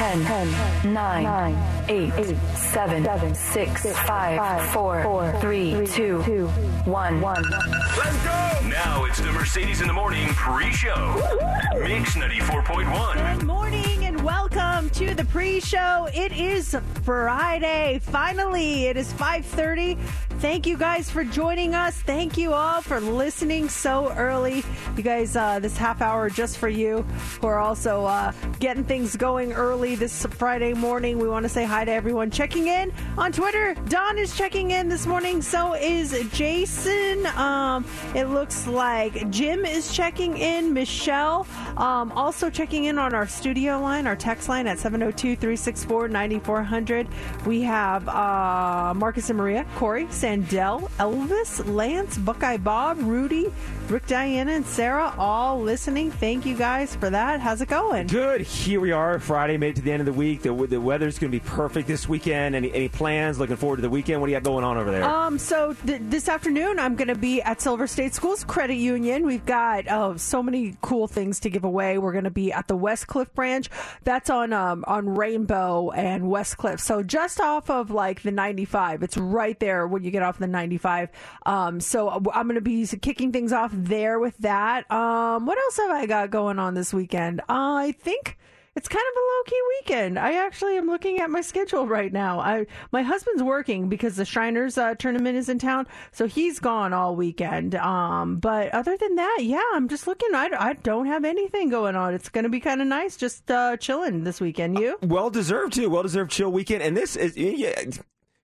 10, 10 9, 9 8, 8 7, 7 6, 5 4, 4 3 2 1 1 Let's go! Now it's the Mercedes in the Morning pre-show. Mix 94.1. Good morning and welcome to the pre-show. It is Friday. Finally, it is 5:30. Thank you guys for joining us. Thank you all for listening so early. You guys, uh, this half hour just for you who are also uh, getting things going early this Friday morning. We want to say hi to everyone checking in on Twitter. Don is checking in this morning. So is Jason. Um, it looks like Jim is checking in. Michelle um, also checking in on our studio line, our text line at 702 364 9400. We have uh, Marcus and Maria, Corey, Sandell, Elvis, Lance, Buckeye Bob, Rudy, Rick, Diana, and Sarah all listening. Thank you guys for that. How's it going? Good. Here we are. Friday made it to the end of the week. The, the weather's going to be perfect this weekend. Any, any plans? Looking forward to the weekend. What do you got going on over there? Um, so th- this afternoon, I'm going to be at Silver State Schools Credit Union. We've got oh, so many cool things to give away. We're going to be at the West Cliff branch. That's on um, on Rainbow and West Cliff. So just off of like the 95. It's right there when you get off the 95. Um, so I'm going to be kicking things off there with that. Um, what else have I got going on this weekend? I think it's kind of a low key weekend. I actually am looking at my schedule right now. I my husband's working because the Shriners uh, tournament is in town, so he's gone all weekend. Um, but other than that, yeah, I'm just looking. I, I don't have anything going on. It's going to be kind of nice, just uh, chilling this weekend. You well deserved too. Well deserved chill weekend. And this is yeah,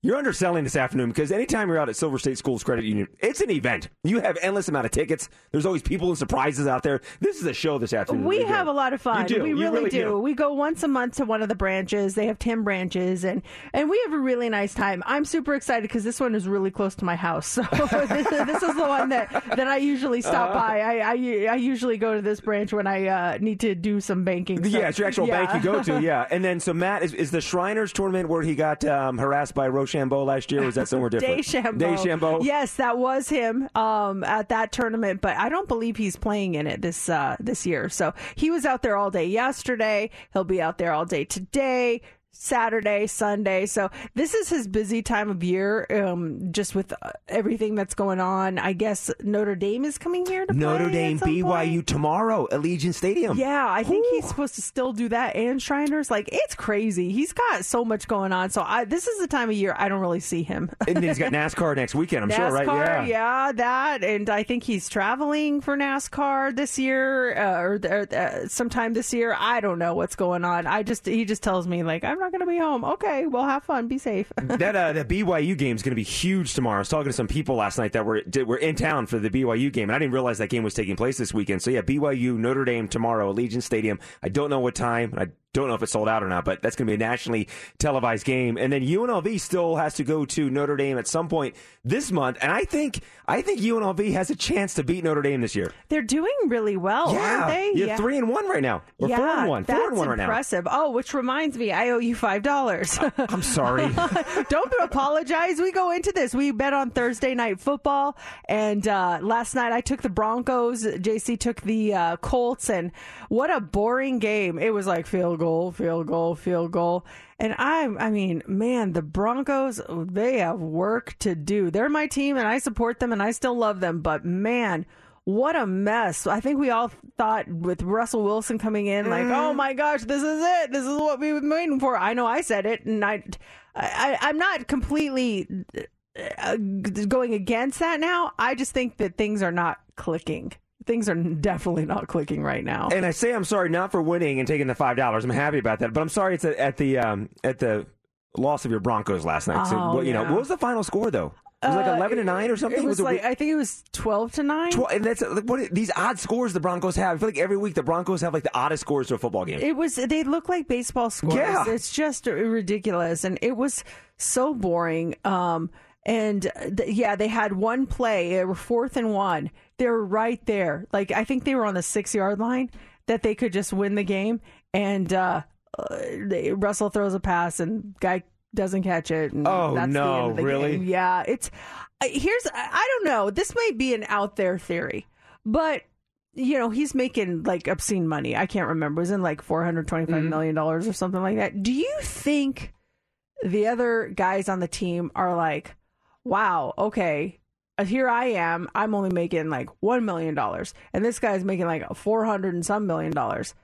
you're underselling this afternoon because anytime you're out at Silver State Schools Credit Union, it's an event. You have endless amount of tickets. There's always people and surprises out there. This is a show this afternoon. We have a lot of fun. We really, really do. do. We go once a month to one of the branches. They have 10 branches and and we have a really nice time. I'm super excited because this one is really close to my house. So this, this is the one that, that I usually stop Uh-huh. by. I, I I usually go to this branch when I uh, need to do some banking. So, Yeah, it's your actual yeah. bank you go to. Yeah, and then so Matt is, is the Shriners tournament where he got um, harassed by Rochambeau last year. Or was that somewhere different? DeChambeau. DeChambeau. Yes, that was him um, at that tournament, but I don't believe he's playing in it this uh, this year. So he was out there all day yesterday. He'll be out there all day today. Saturday, Sunday. So this is his busy time of year, um, just with uh, everything that's going on. I guess Notre Dame is coming here to Notre Dame BYU point. tomorrow, Allegiant Stadium. Yeah, I think he's supposed to still do that and Shriners. Like it's crazy. He's got so much going on. So I, this is the time of year I don't really see him. and he's got NASCAR next weekend. I'm sure, right? NASCAR, Yeah. yeah, that, and I think he's traveling for NASCAR this year uh, or or, uh, sometime this year. I don't know what's going on. I just he just tells me like I'm not going to be home. Okay, well have fun, be safe. that uh, that BYU game is going to be huge tomorrow. I was talking to some people last night that were did, were in town for the BYU game, and I didn't realize that game was taking place this weekend. So yeah, BYU Notre Dame tomorrow, Allegiant Stadium. I don't know what time. I don't know if it's sold out or not, but that's going to be a nationally televised game. And then UNLV still has to go to Notre Dame at some point this month, and I think I think UNLV has a chance to beat Notre Dame this year. They're doing really well, yeah, aren't they? yeah, three and one right now, or yeah, four and one, that's four and one right now. impressive. Oh, which reminds me, I owe you five dollars. I'm sorry. Don't apologize. We go into this. We bet on Thursday night football, and uh, last night I took the Broncos. JC took the uh, Colts, and what a boring game! It was like field goal, field goal, field goal. And I'm, I mean, man, the Broncos, they have work to do. They're my team, and I support them, and I still love them. But man, what a mess. I think we all thought with Russell Wilson coming in, like, oh my gosh, this is it. This is what we've been waiting for. I know I said it, and I, I I'm not completely uh, going against that now. I just think that things are not clicking. Things are definitely not clicking right now. And I say I'm sorry not for winning and taking the five dollars. I'm happy about that, but I'm sorry it's at, at the um, at the loss of your Broncos last night. so, Oh, what- you know, yeah. what was the final score though? It was like Uh, 11 to nine or something. It was it like I think it was twelve to nine. Tw- and that's like what these odd scores the Broncos have. I feel like every week the Broncos have like the oddest scores to a football game. It was. They look like baseball scores. Yeah. It's just ridiculous, and it was so boring. Um, and th- yeah, they had one play. They were fourth and one. They were right there. Like I think they were on the six yard line that they could just win the game. And uh, uh, they, Russell throws a pass, and guy doesn't catch it. And Oh, that's the no, end of the really? game. Yeah, it's I- here's I don't know. This might be an out there theory, but you know he's making like obscene money. I can't remember. It was in like four hundred twenty five million dollars or something like that. Do you think the other guys on the team are like, wow, okay, uh, here I am. I'm only making like one million dollars, and this guy's making like four hundred and some million dollars.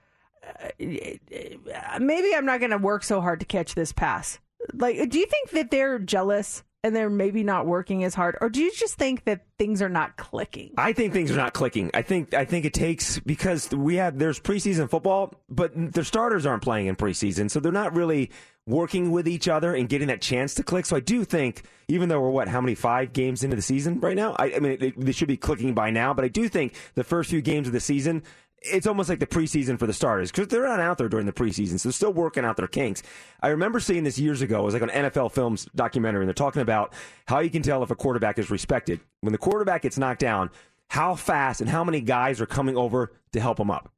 Uh, maybe I'm not going to work so hard to catch this pass. Like, do you think that they're jealous and they're maybe not working as hard, or do you just think that things are not clicking? I think things are not clicking. I think I think it takes because we have there's preseason football, but their starters aren't playing in preseason, so they're not really working with each other and getting that chance to click. So I do think, even though we're what how many five games into the season right now, I, I mean they should be clicking by now, but I do think the first few games of the season. It's almost like the preseason for the starters because they're not out there during the preseason, so they're still working out their kinks. I remember seeing this years ago. It was like an NFL Films documentary, and they're talking about how you can tell if a quarterback is respected when the quarterback gets knocked down how fast and how many guys are coming over to help him up.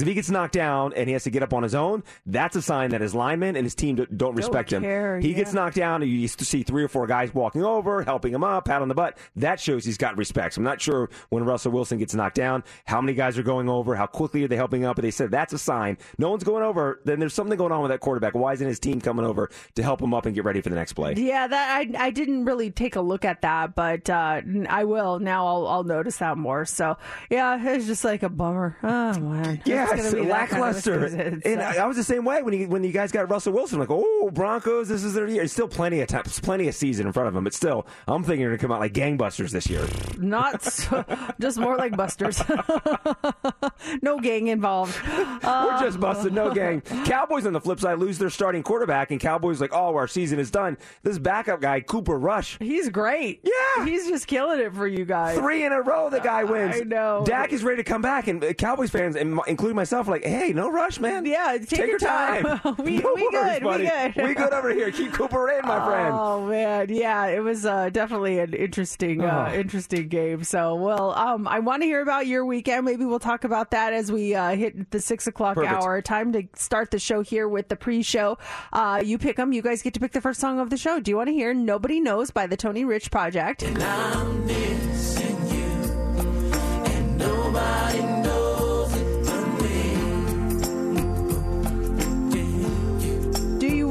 Because if he gets knocked down and he has to get up on his own, that's a sign that his linemen and his team don't, don't respect him. he yeah. gets knocked down, and you used to see three or four guys walking over, helping him up, pat on the butt. That shows he's got respect. So I'm not sure when Russell Wilson gets knocked down, how many guys are going over, how quickly are they helping up. But they said that's a sign. No one's going over. Then there's something going on with that quarterback. Why isn't his team coming over to help him up and get ready for the next play? Yeah, that I I didn't really take a look at that, but uh, I will now. I'll I'll notice that more. So yeah, it's just like a bummer. Oh man, Yeah, gonna be that kind of lackluster. and I, I was the same way when you when you guys got Russell Wilson. Like, oh, Broncos, this is their year. It's still plenty of time, plenty of season in front of them. But still, I'm thinking they're going to come out like gangbusters this year. Not so, just more like Busters. no gang involved. We're just um, busted, no gang. Cowboys on the flip side lose their starting quarterback, and Cowboys like, oh, our season is done. This backup guy, Cooper Rush, He's great. Yeah. he's just killing it for you guys. three in a row, the guy wins. I know. Dak is ready to come back, and Cowboys fans, m- including myself, like, hey, no rush, man. Yeah, take your time. We- no we worries, good, we good. We good over here. Keep Cooper in, my friend. Oh man, yeah, it was uh, definitely an interesting, uh, Oh. interesting game. So, well, um, I want to hear about your weekend. Maybe we'll talk about that as we uh, hit the six o'clock Perfect. hour. Time to start the show here with the pre-show. Uh, you pick them. You guys get to pick the first song of the show. Do you want to hear "Nobody Knows" by the Tony Rich Project? Do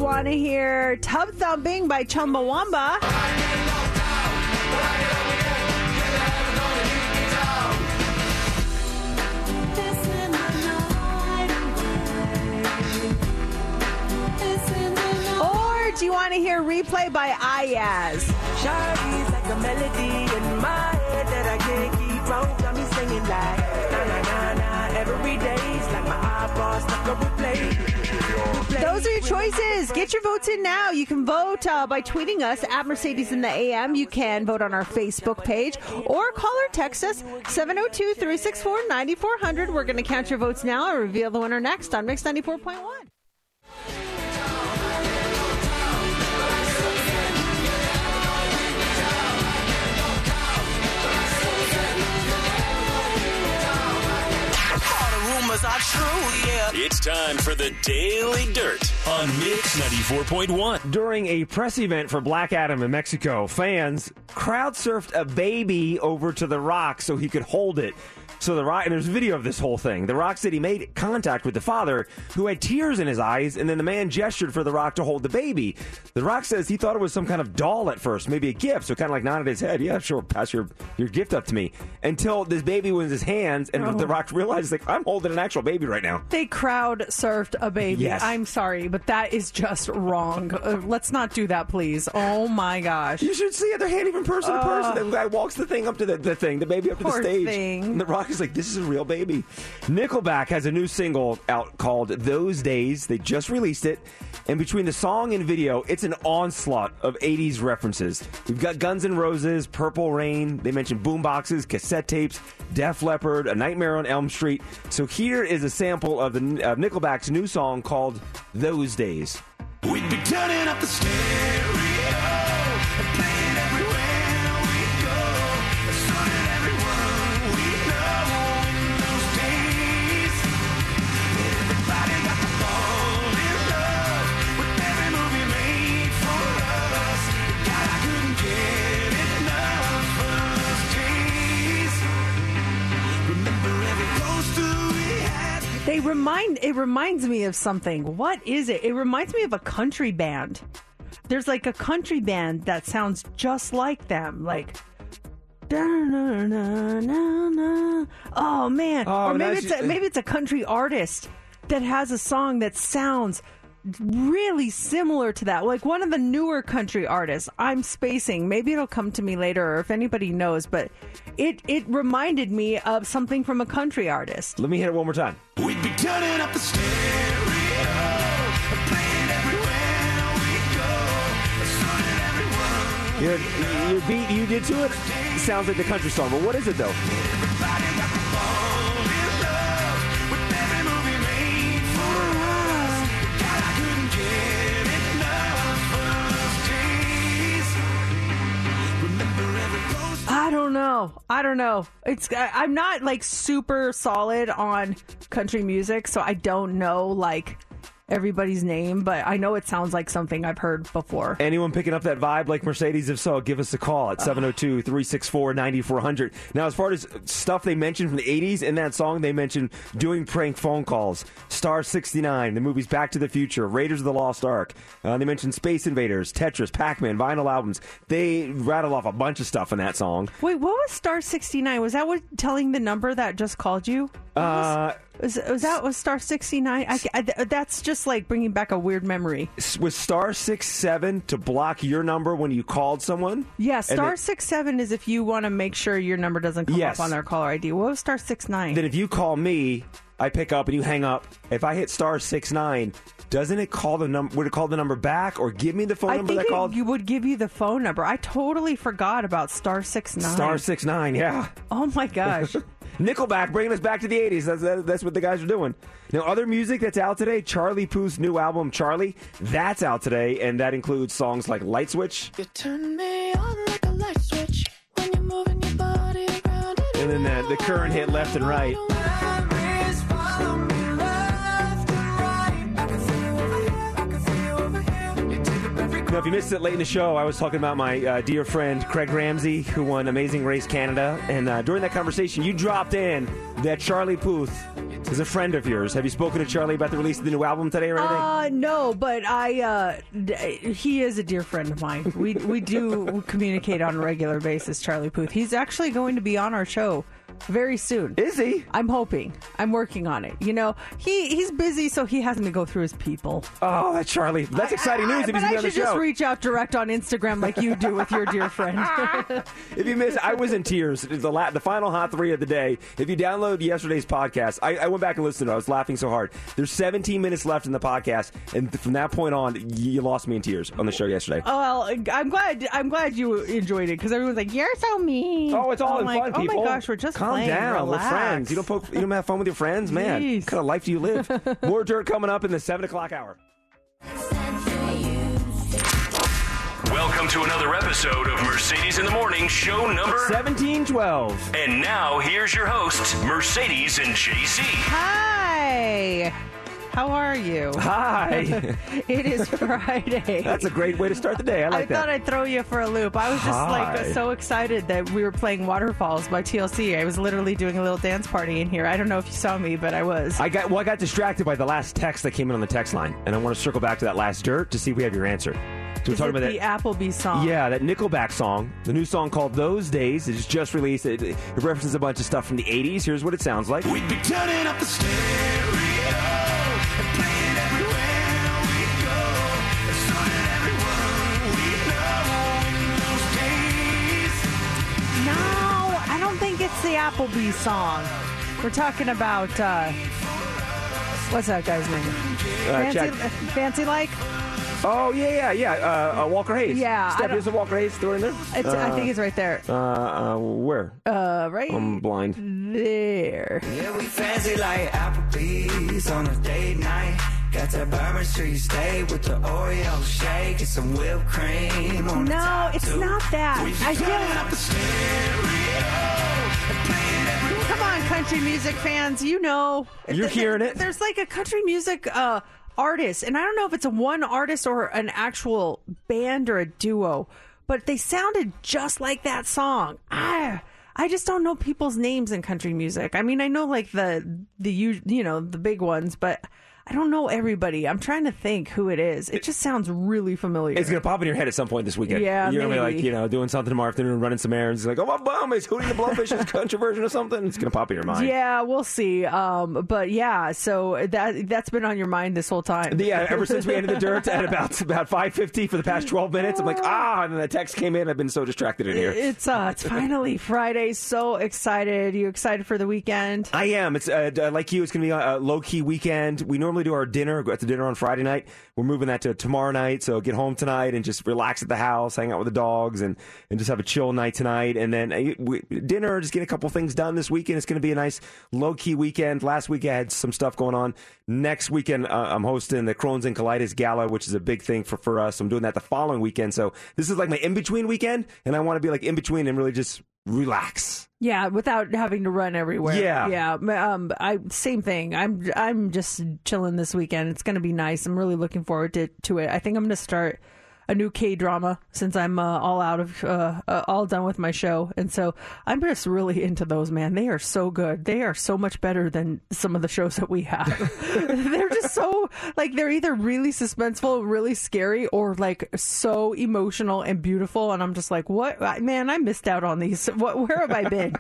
want to hear "Tub Thumping" by Chumbawamba? Or do you want to hear replay by Iyaz? Like a melody in my head that I can't keep. Got me singing like na na na na every day's like my on replay. Those are your choices. Get your votes in now. You can vote uh, by tweeting us at Mercedes in the AM. You can vote on our Facebook page or call or text us 702 364 9400. We're going to count your votes now and reveal the winner next on Mix 94.1. rumors are true, yeah. It's time for the Daily Dirt on Mix 94.1. During a press event for Black Adam in Mexico, fans crowd surfed a baby over to the rock so he could hold it. So the Rock, and there's a video of this whole thing. The Rock said he made contact with the father, who had tears in his eyes, and then the man gestured for the Rock to hold the baby. The Rock says he thought it was some kind of doll at first, maybe a gift. So kind of like nodded his head, yeah, sure, pass your your gift up to me. Until this baby was in his hands, and the Rock realized like I'm holding an actual baby right now. They crowd surfed a baby. Yes. I'm sorry, but that is just wrong. Uh, let's not do that, please. Oh my gosh. You should see it. They're handing from person to person. The guy walks the thing up to the, the thing, the baby up to the stage. thing. And the Rock is like, this is a real baby. Nickelback has a new single out called Those Days. They just released it. And between the song and video, it's an onslaught of 80s references. We've got Guns N' Roses, Purple Rain. They mentioned boomboxes, cassette tapes, Def Leppard, A Nightmare on Elm Street. So here is a sample of, the, of Nickelback's new song called Those Days. We'd be turning up the stereo They remind it reminds me of something. What is it? It reminds me of a country band. There's like a country band that sounds just like them. Like Oh man. Oh, or maybe it's a, maybe it's a country artist that has a song that sounds really similar to that. Like one of the newer country artists. I'm spacing. Maybe it'll come to me later or if anybody knows, but it it reminded me of something from a country artist. Let me hit it one more time. We'd be turning up the stereo and playing everywhere we go. So did. Your, your beat you did to it sounds like the country song, but what is it though? I don't know. I don't know. It's I'm not like super solid on country music, so I don't know like everybody's name, but I know it sounds like something I've heard before. Anyone picking up that vibe like Mercedes? If so, give us a call at 702 364 9400. Now, as far as stuff they mentioned from the 80s, in that song, they mentioned doing prank phone calls, Star 69, the movies Back to the Future, Raiders of the Lost Ark. Uh, they mentioned Space Invaders, Tetris, Pac Man, vinyl albums. They rattle off a bunch of stuff in that song. Wait, what was Star 69? Was that what telling the number that just called you? Uh, Was, was that was Star 69? I, I, that's just like bringing back a weird memory. was Star 67 to block your number when you called someone? Yeah, Star then- 67 is if you want to make sure your number doesn't come Yes. up on their caller ID. What was Star 69? Then if you call me, I pick up and you hang up. If I hit star six nine, doesn't it call the number? Would it call the number back or give me the phone I number think that it, called? you would give you the phone number. I totally forgot about Star 69. Star six nine, yeah. Oh my gosh. Nickelback bringing us back to the 80s. That's, that's what the guys are doing. Now, other music that's out today, Charlie Puth's new album, Charlie, that's out today, and that includes songs like Light Switch, You turn me on like a light switch when you're moving your body around. and then the, the current hit Left and Right. Now, if you missed it late in the show, I was talking about my uh, dear friend Craig Ramsey, who won Amazing Race Canada. And uh, during that conversation, you dropped in that Charlie Puth is a friend of yours. Have you spoken to Charlie about the release of the new album today or anything? Uh, no, but I, uh, d- he is a dear friend of mine. We, we do communicate on a regular basis, Charlie Puth. He's actually going to be on our show very soon. is he? I'm hoping. I'm working on it. You know, he he's busy, so he has to go through his people. Oh, that's Charlie. That's exciting I- news I- if he's I on the should just show. reach out direct on Instagram like you do with your dear friend. if you missed, I was in tears. The, la- the final hot three of the day. If you download yesterday's podcast, I, I went back and listened to it. I was laughing so hard. There's 17 minutes left in the podcast, and from that point on, you lost me in tears on the show yesterday. Oh, well, I'm glad. I'm glad you enjoyed it because everyone's like, "You're so mean." Oh, it's all I'm in like, fun, oh my gosh, we're just calm playing. down. Relax. We're friends. You don't poke, you don't have fun with your friends, man. Jeez. What kind of life do you live? More dirt coming up in the seven o'clock hour. Welcome to another episode of Mercedes in the Morning, show number. Seventeen twelve. And now here's your hosts, Mercedes and JC. Hi. How are you? Hi. It is Friday. That's a great way to start the day. I I like thought that. I'd throw you for a loop. I was just Hi. like so excited that we were playing Waterfalls by TLC. I was literally doing a little dance party in here. I don't know if you saw me, but I was. I got well. I got distracted by the last text that came in on the text line, and I want to circle back to that last dirt to see if we have your answer. So we're Is talking it about the that. Applebee song? Yeah, that Nickelback song, the new song called "Those Days." It is just released. It, it references a bunch of stuff from the '80s. Here's what it sounds like. We'd be turning up the stereo don't it's the Applebee song. We're talking about uh, what's that guy's name? Uh, Fancy, Jack- fancy like? Oh yeah, yeah, yeah. Uh, uh, Walker Hayes. Yeah, I Steph, don't- a Walker Hayes. Throw it in there. It's, I think it's right there. Uh, uh, where? Uh, right I'm blind. there. Yeah, we fancy like Applebee's on a date night. Got that Bourbon Street steak with the Oreo shake and some whipped cream on the No, top it's too. not that. We be I turning up feel. On, country music fans, you know. You're hearing it. There's like a country music uh, artist, and I don't know if it's a one artist or an actual band or a duo, but they sounded just like that song. I, I just don't know people's names in country music. I mean, I know like the the you you know the big ones, but. I don't know everybody. I'm trying to think who it is. It just sounds really familiar. It's gonna pop in your head at some point this weekend. Yeah, you're gonna be like, you know, doing something tomorrow afternoon, running some errands. Like, oh my bum is Hootie the Blowfish's country version of something. It's gonna pop in your mind. Yeah, we'll see. Um, but yeah, so that that's been on your mind this whole time. Yeah, ever since we ended the dirt at about about five fifty for the past twelve minutes, I'm like, ah, and then the text came in. I've been so distracted in here. It's uh, it's finally Friday. So excited! You excited for the weekend? I am. It's uh, like you. It's going to be a, a low key weekend. We normally do our dinner, go out to dinner on Friday night. We're moving that to tomorrow night. So get home tonight and just relax at the house, hang out with the dogs, and, and just have a chill night tonight. And then uh, we, dinner, just get a couple things done this weekend. It's going to be a nice low key weekend. Last week I had some stuff going on. Next weekend uh, I'm hosting the Crohn's and Colitis Gala, which is a big thing for, for us. I'm doing that the following weekend. So this is like my in between weekend, and I want to be like in between and really just relax. Yeah, without having to run everywhere. Yeah. yeah. Um, I same thing. I'm I'm just chilling this weekend. It's gonna be nice. I'm really looking forward to to it. I think I'm gonna start a new K drama since I'm uh, all out of uh, uh, all done with my show, and so I'm just really into those. Man, they are so good. They are so much better than some of the shows that we have. they're just so like they're either really suspenseful, really scary, or like so emotional and beautiful. And I'm just like, what man? I missed out on these. What? Where have I been?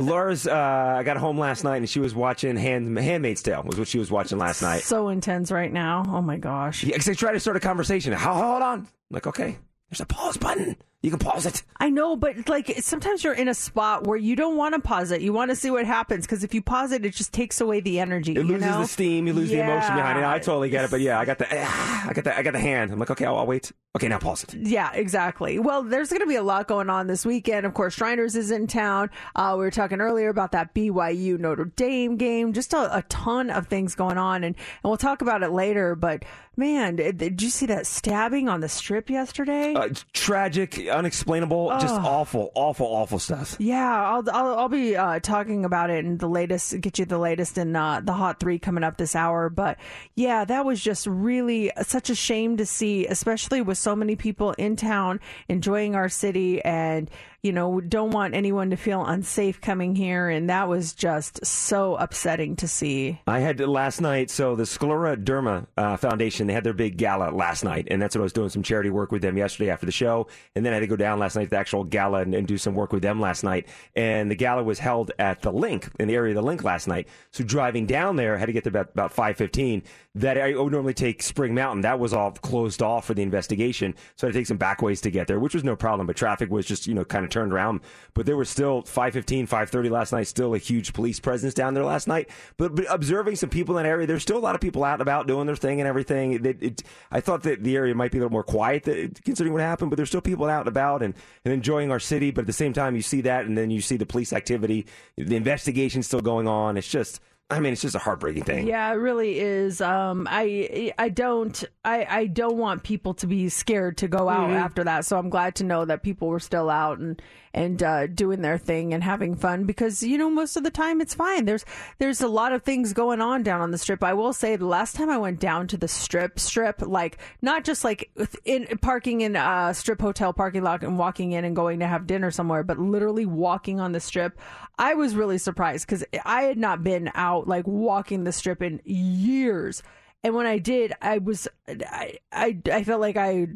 Laura's. Uh, I got home last night and she was watching Hand, *Handmaid's Tale*. Was what she was watching last night. so intense right now. Oh my gosh. Yeah, 'cause they tried to start a conversation. How? Hold on. I'm like, okay, there's a pause button. You can pause it. I know, but like sometimes you're in a spot where you don't want to pause it. You want to see what happens because if you pause it, it just takes away the energy. It you loses know? the steam. You lose the emotion behind it. I totally get it. But yeah, I got the. I got the. I got the hand. I'm like, okay, I'll, I'll wait. Okay, now pause it. Yeah, exactly. Well, there's going to be a lot going on this weekend. Of course, Shriners is in town. Uh, we were talking earlier about that BYU Notre Dame game. Just a, a ton of things going on, and, and we'll talk about it later. But man, did, did you see that stabbing on the strip yesterday? Uh, tragic, unexplainable, just awful, awful, awful stuff. Yeah, I'll I'll, I'll be uh, talking about it and the latest. Get you the latest in uh, the hot three coming up this hour. But yeah, that was just really such a shame to see, especially with so many people in town enjoying our city, and you know don't want anyone to feel unsafe coming here. And that was just so upsetting to see. I had to, last night. So the Scleroderma uh, Foundation, they had their big gala last night, and that's what I was doing some charity work with them yesterday after the show, and then I had to go down last night to the actual gala and, and do some work with them last night. And the gala was held at the LINQ in the area of the LINQ last night. So driving down there, I had to get there about about five fifteen. That I would normally take Spring Mountain. That was all closed off for the investigation, so I had to take some back ways to get there, which was no problem. But traffic was just you know kind of turned around. But there was still 5:15, 5:30 last night. Still a huge police presence down there last night. But, but observing some people in that area, there's still a lot of people out and about doing their thing and everything. It, it, I thought that the area might be a little more quiet that, considering what happened, but there's still people out and about and, and enjoying our city. But at the same time, you see that, and then you see the police activity, the investigation still going on. It's just I mean, it's just a heartbreaking thing. Yeah, it really is. Um, I I don't I, I don't want people to be scared to go out Mm-hmm. after that. So I'm glad to know that people were still out and and uh, doing their thing and having fun because you know most of the time it's fine. There's there's a lot of things going on down on the strip. I will say the last time I went down to the strip strip like not just like in parking in a strip hotel parking lot and walking in and going to have dinner somewhere, but literally walking on the strip. I was really surprised because I had not been out like walking the strip in years. And when I did, I was I I, I felt like I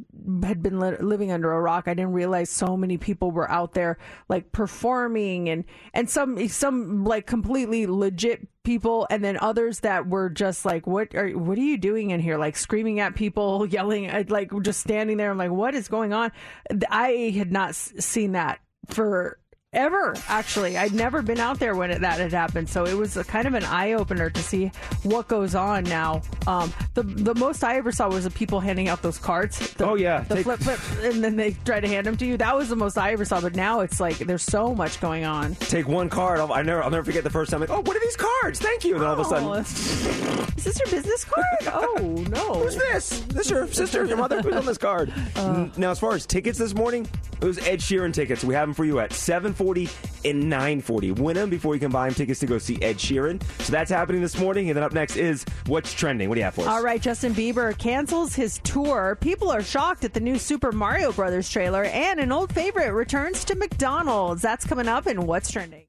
had been li- living under a rock. I didn't realize so many people were out there like performing and and some some like completely legit people and then others that were just like what are what are you doing in here? Like screaming at people yelling like just standing there. I'm like what is going on? I had not seen that for ever actually i'd never been out there when it, that had happened so it was a kind of an eye-opener to see what goes on now um, the the most i ever saw was the people handing out those cards the, Oh, yeah. the Take- flip flip and then they try to hand them to you that was the most i ever saw but now it's like there's so much going on Take one card. I'll, I never, I'll never forget the first time. Like, oh, what are these cards? Thank you. And then all of a sudden, Oh, is this your business card oh no Who's this? This your sister, your mother? Who's on this card? N- now, as far as tickets this morning, it was Ed Sheeran tickets. We have them for you at 740 and 940. Win them before you can buy them tickets to go see Ed Sheeran. So that's happening this morning. And then up next is What's Trending. What do you have for us? All right, Justin Bieber cancels his tour. People are shocked at the new Super Mario Brothers trailer, and an old favorite returns to McDonald's. That's coming up in What's Trending.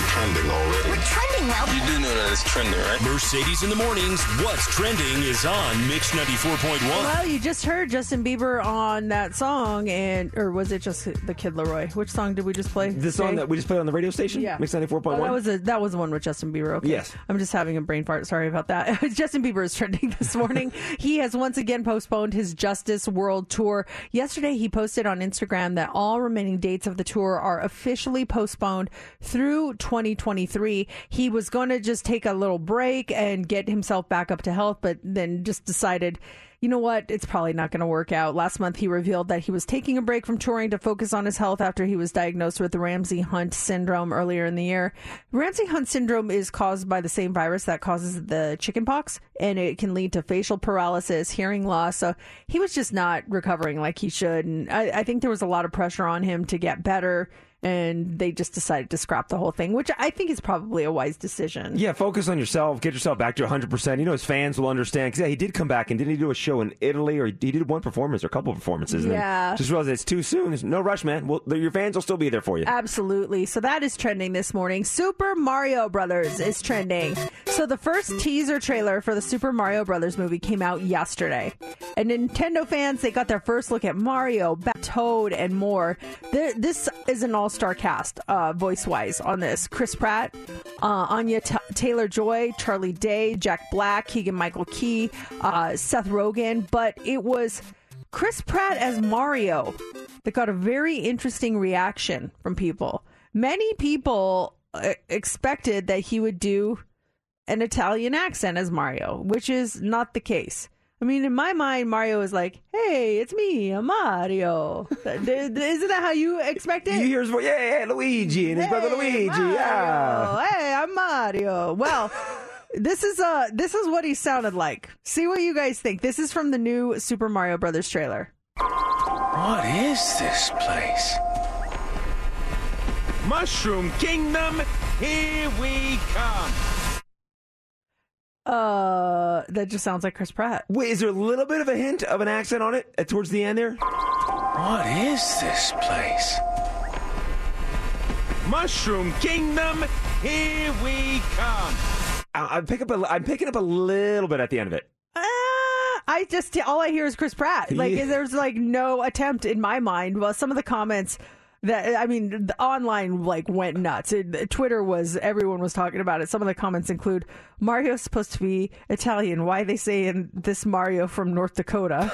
Probably trending already. We're trending well. You do know that it's trending, right? Mercedes in the mornings. What's trending is on Mix 94.1. Well, you just heard Justin Bieber on that song, and or was it just the Kid LAROI? Which song did we just play? the song that we just played on the radio station? Yeah. Mix 94.1? Oh, that was a, that was the one with Justin Bieber. Okay. Yes. I'm just having a brain fart. Sorry about that. Justin Bieber is trending this morning. he has once again postponed his Justice World Tour. Yesterday, he posted on Instagram that all remaining dates of the tour are officially postponed through 2023. He was going to just take a little break and get himself back up to health, but then just decided you know what? It's probably not going to work out. Last month, he revealed that he was taking a break from touring to focus on his health after he was diagnosed with Ramsay Hunt syndrome earlier in the year. Ramsay Hunt syndrome is caused by the same virus that causes the chickenpox, and it can lead to facial paralysis, hearing loss. So he was just not recovering like he should. And I, I think there was a lot of pressure on him to get better. And they just decided to scrap the whole thing, which I think is probably a wise decision. Yeah, focus on yourself. Get yourself back to 100%. You know, his fans will understand. Because, yeah, he did come back and didn't he do a show in Italy or he did one performance or a couple performances? and Yeah. Just realized it's too soon. There's no rush, man. Well, your fans will still be there for you. Absolutely. So that is trending this morning. Super Mario Brothers is trending. So the first teaser trailer for the Super Mario Brothers movie came out yesterday. And Nintendo fans, they got their first look at Mario, Toad, and more. This is an all-star cast, uh, voice-wise, on this. Chris Pratt, uh, Anya T- Taylor-Joy, Charlie Day, Jack Black, Keegan-Michael Key, uh, Seth Rogen. But it was Chris Pratt as Mario that got a very interesting reaction from people. Many people uh, expected that he would do an Italian accent as Mario, which is not the case. I mean, in my mind, Mario is like, "Hey, it's me, I'm Mario." Th- th- Isn't that how you expect it? You hear his voice, yeah, yeah, Luigi and his brother Luigi, Mario. yeah. Hey, I'm Mario. Well, this is uh this is what he sounded like. See what you guys think. This is from the new Super Mario Brothers trailer. What is this place? Mushroom Kingdom, here we come. Uh, that just sounds like Chris Pratt. Wait, is there a little bit of a hint of an accent on it uh, towards the end there? What is this place? Mushroom Kingdom, here we come. I, I pick up a, I'm picking up a little bit at the end of it. Uh, I just all I hear is Chris Pratt. Like Yeah. there's like no attempt in my mind. Well, some of the comments that I mean, the online like went nuts. It, Twitter was everyone was talking about it. Some of the comments include Mario's supposed to be Italian. Why they say in this Mario from North Dakota?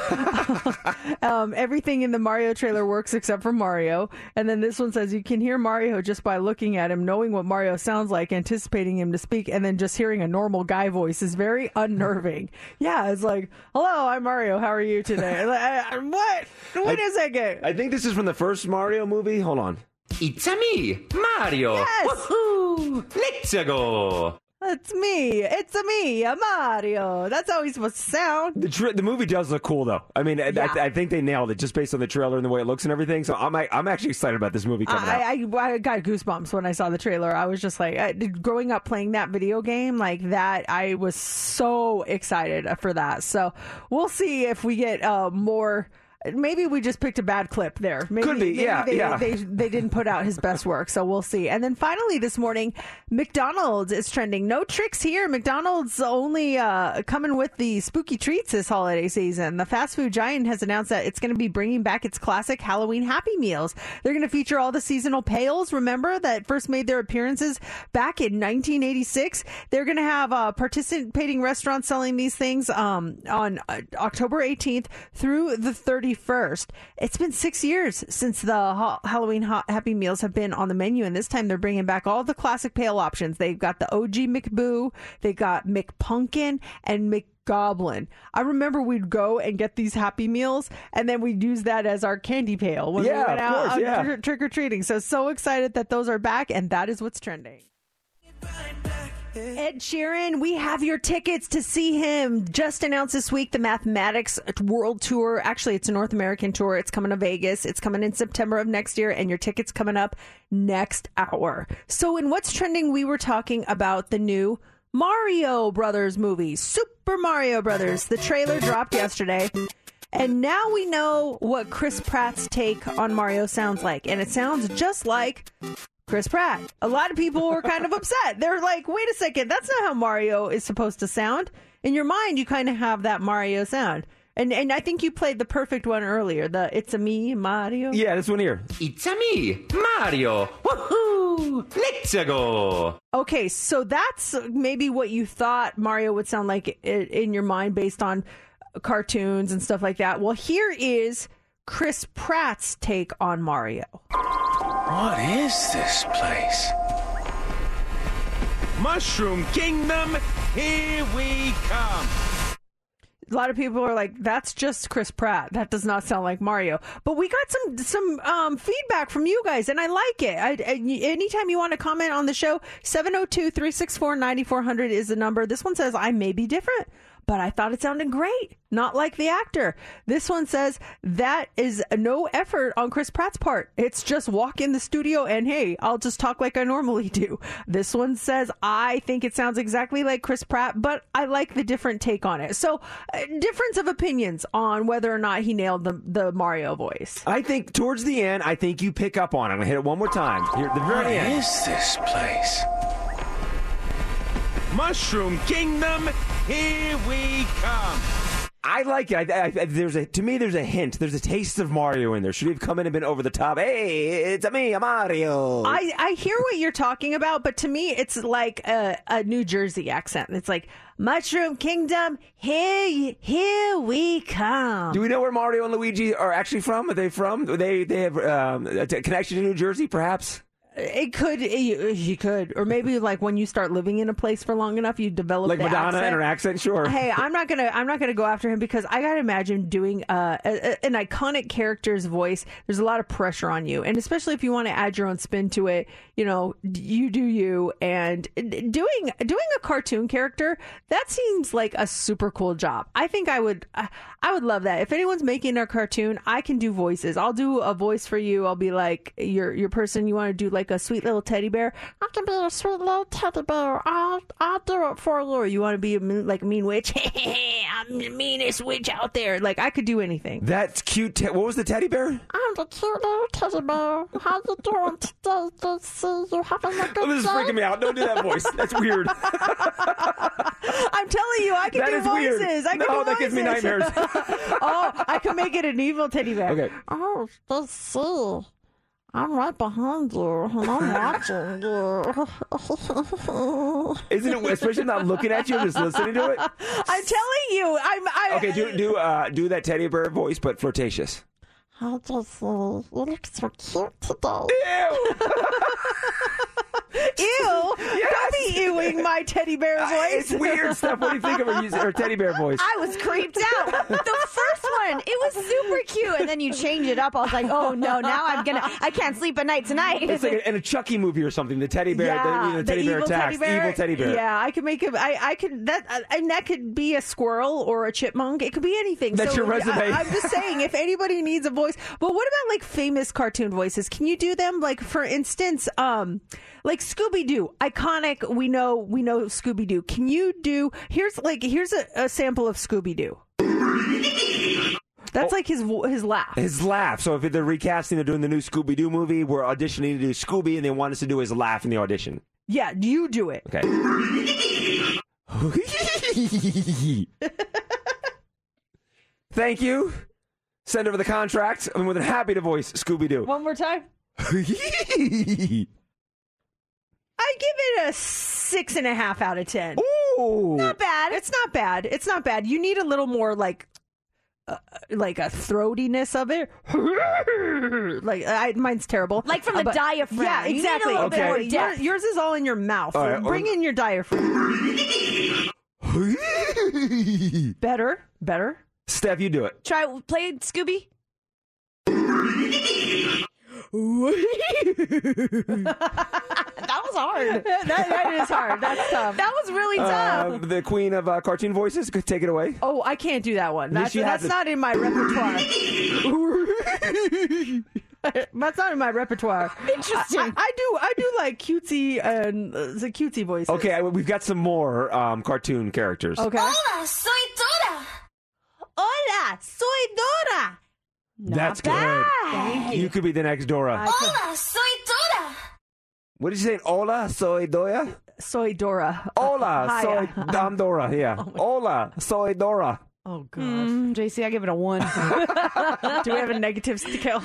um, everything in the Mario trailer works except for Mario. And then this one says you can hear Mario just by looking at him, knowing what Mario sounds like, anticipating him to speak, and then just hearing a normal guy voice is very unnerving. yeah, it's like, hello, I'm Mario. How are you today? Like, I- I- what? Wait a second. I think this is from the first Mario movie. Hold on. It's a me, Mario. Yes. Woohoo! Let's go. It's me. It's a me, a Mario. That's how he's supposed to sound. The tra- the movie does look cool though. I mean, I, Yeah. I, I think they nailed it just based on the trailer and the way it looks and everything. So I'm I'm actually excited about this movie coming out. I, I, I got goosebumps when I saw the trailer. I was just like, I, growing up playing that video game like that, I was so excited for that. So we'll see if we get uh, more. Maybe we just picked a bad clip there. Maybe, Could be, maybe yeah, they, yeah. They, they didn't put out his best work, so we'll see. And then finally this morning, McDonald's is trending. No tricks here. McDonald's only uh, coming with the spooky treats this holiday season. The fast food giant has announced that it's going to be bringing back its classic Halloween Happy Meals. They're going to feature all the seasonal pails. Remember that first made their appearances back in 1986. They're going to have uh, participating restaurants selling these things um, on uh, October 18th through the 31st. It's been six years since the ha- Halloween ha- Happy Meals have been on the menu, and this time they're bringing back all the classic pail options. They've got the OG McBoo, they got McPumpkin, and McGoblin. I remember we'd go and get these Happy Meals, and then we'd use that as our candy pail when Yeah, we went out course, yeah. trick or treating. So so excited that those are back, and that is what's trending. Ed Sheeran, we have your tickets to see him. Just announced this week the Mathematics World Tour. Actually, it's a North American tour. It's coming to Vegas. It's coming in September of next year, and your tickets coming up next hour. So, in what's trending, we were talking about the new Mario Brothers movie, Super Mario Brothers. The trailer dropped yesterday. And now we know what Chris Pratt's take on Mario sounds like. And it sounds just like Chris Pratt. A lot of people were kind of upset. They're like, wait a second, that's not how Mario is supposed to sound. In your mind, you kind of have that Mario sound. And and I think you played the perfect one earlier. The it's a me Mario. yeah, this one here. It's a me, Mario. Woohoo! Let's go. Okay, so that's maybe what you thought Mario would sound like in your mind based on cartoons and stuff like that. Well, here is Chris Pratt's take on Mario. What is this place? Mushroom Kingdom, here we come. a lot of people are like, "That's just Chris Pratt. That does not sound like Mario." But we got some some um, feedback from you guys, and I like it. I, I, anytime you want to comment on the show, 702-364-9400 is the number. This one says, "I may be different." But I thought it sounded great, not like the actor. This one says that is no effort on Chris Pratt's part. It's just walk in the studio and hey, I'll just talk like I normally do. This one says I think it sounds exactly like Chris Pratt, but I like the different take on it. So, uh, difference of opinions on whether or not he nailed the the Mario voice. I think towards the end, I think you pick up on it. I'm gonna hit it one more time. Here at the What very end. is this place? Mushroom Kingdom, here we come. I like it. I, I, I- there's a to me. There's a hint. There's a taste of Mario in there. Should he have come in and been over the top? Hey, it's a me, a Mario. I, I hear what you're talking about, but to me, it's like a, a New Jersey accent. It's like Mushroom Kingdom, here, here we come. Do we know where Mario and Luigi are actually from? Are they from? They they have um, a t- connection to New Jersey, perhaps. It could, you, you could, or maybe like when you start living in a place for long enough, you develop Like Madonna accent. and her accent, sure. Hey, I'm not gonna, I'm not gonna go after him because I gotta imagine doing uh, a, a, an iconic character's voice. There's a lot of pressure on you, and especially if you want to add your own spin to it. You know, you do you, and doing doing a cartoon character that seems like a super cool job. I think I would, I, I would love that. If anyone's making a cartoon, I can do voices. I'll do a voice for you. I'll be like your your person. You want to do like a sweet little teddy bear? I can be a sweet little teddy bear. I'll I'll do it for you. Or you want to be a mean, like a mean witch? I'm the meanest witch out there. Like I could do anything. That's cute. Te- what was the teddy bear? I'm the cute little teddy bear. How you doing today? Good to see you. Having a good Oh, this is day? freaking me out. Don't do that voice. That's weird. I'm telling you, I can That do is weird. voices. I can No, do that gives me voices. nightmares. oh, I can make it an evil teddy bear. Okay. Oh, let's see. I'm right behind you, and I'm watching you. Isn't it especially not looking at you, just listening to it? I'm telling you, I'm. I, Okay, do do uh, do that teddy bear voice, but flirtatious. Hi, Jesse. You look so cute today. Ew! Don't be ewing my teddy bear voice. It's weird stuff. What do you think of her, using her teddy bear voice? I was creeped out. The first one, it was super cute, and then you change it up. I was like, oh no, now I'm gonna, I can't sleep at night tonight. It's like a, in a Chucky movie or something. The teddy bear, the, you know, the teddy bear attacks. teddy bear. Evil teddy bear. Yeah, I could make it. I, I could that, uh, and that could be a squirrel or a chipmunk. It could be anything. That's So, your resume. I, am just saying, if anybody needs a voice, but what about like famous cartoon voices? Can you do them? Like for instance, um, like Scooby Doo, iconic. We know we know Scooby Doo. Can you do? Here's like here's a, a sample of Scooby Doo. That's like his his laugh. His laugh. So if they're recasting, they're doing the new Scooby Doo movie. We're auditioning to do Scooby, and they want us to do his laugh in the audition. Yeah, you do it. Okay. Thank you. Send over the contract. I'm more than happy to voice Scooby Doo. One more time. I give it a six and a half out of ten. Ooh, not bad. It's not bad. It's not bad. You need a little more like, uh, like a throatiness of it. like I, mine's terrible. Like from Uh, the but- diaphragm. Yeah, You need a exactly. little bit Okay. more Your- depth. yours is all in your mouth. All right, Bring well- in your diaphragm. better, better. Steph, you do it. Try play Scooby. that was hard. that, that is hard. That's tough. That was really tough. Uh, the queen of uh, cartoon voices. Could take it away. Oh, I can't do that one. That's, that's have not in my repertoire. that's not in my repertoire. Interesting. I, I do. I do like cutesy and uh, the cutesy voices. Okay, I- we've got some more um, cartoon characters. Okay. Hola, soy Dora. Hola, soy Dora. That's bad. good. Thank you. You could be the next Dora. Hola, soy Dora. What did you say? Hola, soy Doya. Soy Dora. Hola, Hi. soy I'm Dora. Yeah. Hola, soy Dora. Oh gosh. Mm, JC, I give it a one. Do we have a negative scale?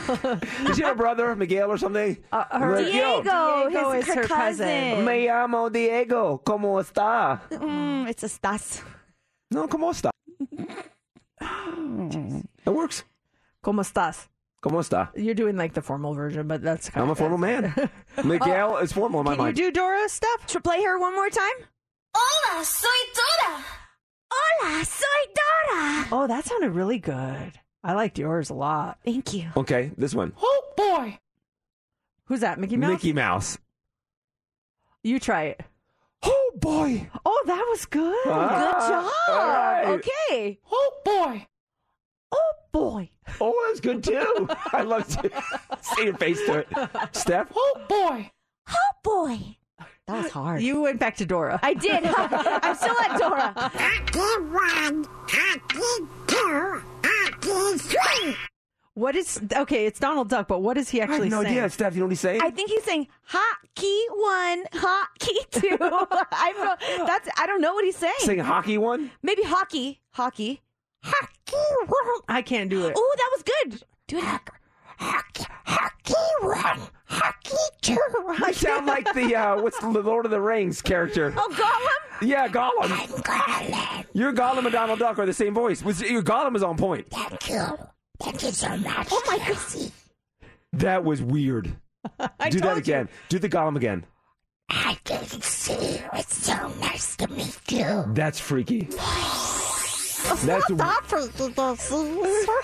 Did she have a brother, Miguel or something? Uh, her- Miguel. Diego, Diego his is her cousin. Me llamo Diego. ¿Cómo está? Mm, it's a stas. No, ¿cómo está? It works. ¿Cómo estás? ¿Cómo está? You're doing like the formal version, but that's kind I'm a formal man. Miguel is formal in my Can you do Dora stuff? To play her one more time. Hola, soy Dora. Hola, soy Dora. Oh, that sounded really good. I liked yours a lot. Thank you. Okay, this one. Oh boy. Who's that? Mickey Mouse. Mickey Mouse. You try it. Oh boy. Oh, that was good. Ah, Good job. all right. Okay. Oh boy. Oh boy. Oh, that's good too. I love to see your face to it. Steph? Oh boy. Oh boy. That was hard. You went back to Dora. I did. I'm still at Dora. What is okay? It's Donald Duck, but what is he I have actually no saying? idea. Steph, you know what he's saying? I think he's saying hockey one, hockey two. I don't know. That's I don't know what he's saying. saying hockey one? Maybe hockey, hockey, hockey I can't do it. Oh, that was good. Do it. Hockey, hockey one, hockey two. I sound like the uh, what's the Lord of the Rings character? Oh, Gollum. Yeah, Gollum. Gollum. Your Gollum and Donald Duck are the same voice. Was- Your Gollum is on point. Thank you. Thank you so much. Oh my goodness. That was weird. Do that told you. again. Do the Gollum again. I didn't see you. It's so nice to meet you. That's freaky. That's That freaky girl, see? It's so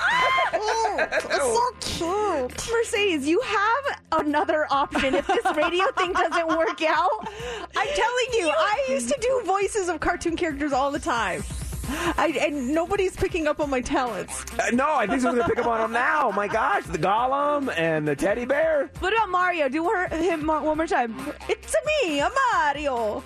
cute. It's so cute. Mercedes, you have another option if this radio thing doesn't work out. I'm telling you, I used to do voices of cartoon characters all the time. I, and nobody's picking up on my talents. Uh, no, I think someone's gonna pick up on them now. My gosh, the Gollum and the teddy bear. What about Mario? Do her, him one more time. It's me, a Mario.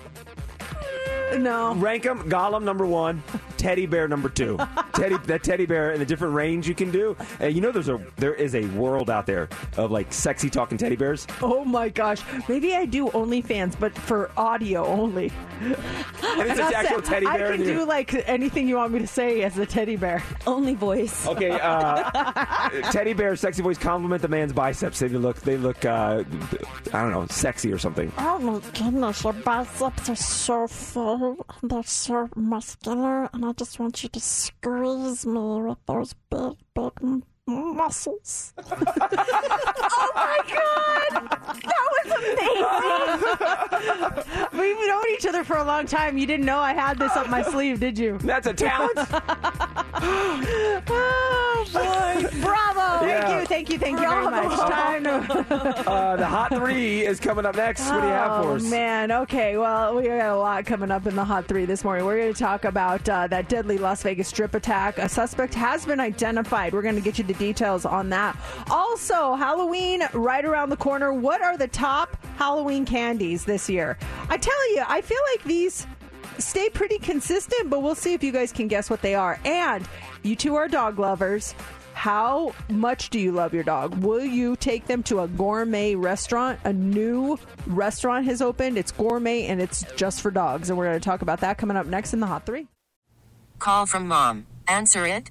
No. Rank them. Gollum number one, teddy bear number two. teddy that teddy bear and the different range you can do. And you know, there's a there is a world out there of like sexy talking teddy bears. Oh my gosh. Maybe I do OnlyFans, but for audio only. And it's I'll an actual say- teddy bear. I can do like anything you want me to say as a teddy bear. Only voice. Okay, uh, teddy bear, sexy voice, compliment the man's biceps. They look, they look, uh, I don't know, sexy or something. Oh my goodness, your biceps are so full and they're so muscular, and I just want you to squeeze me with those big, big muscles. oh my god, that was amazing. We've known each other for a long time. You didn't know I had this up my sleeve, did you? That's a talent. oh boy! Bravo! Yeah. Thank you, thank you, thank you very much. Time to. uh, the hot three is coming up next. What do you have for us? Oh, man. Okay. Well, we got a lot coming up in the hot three this morning. We're going to talk about uh, that deadly Las Vegas strip attack. A suspect has been identified. We're going to get you the details on that. Also, Halloween right around the corner. What are the top Halloween candies this year? I tell you, I feel like these stay pretty consistent, but we'll see if you guys can guess what they are. And you two are dog lovers. How much do you love your dog? Will you take them to a gourmet restaurant? A new restaurant has opened. It's gourmet and it's just for dogs. And we're going to talk about that coming up next in the Hot Three. Call from mom. Answer it.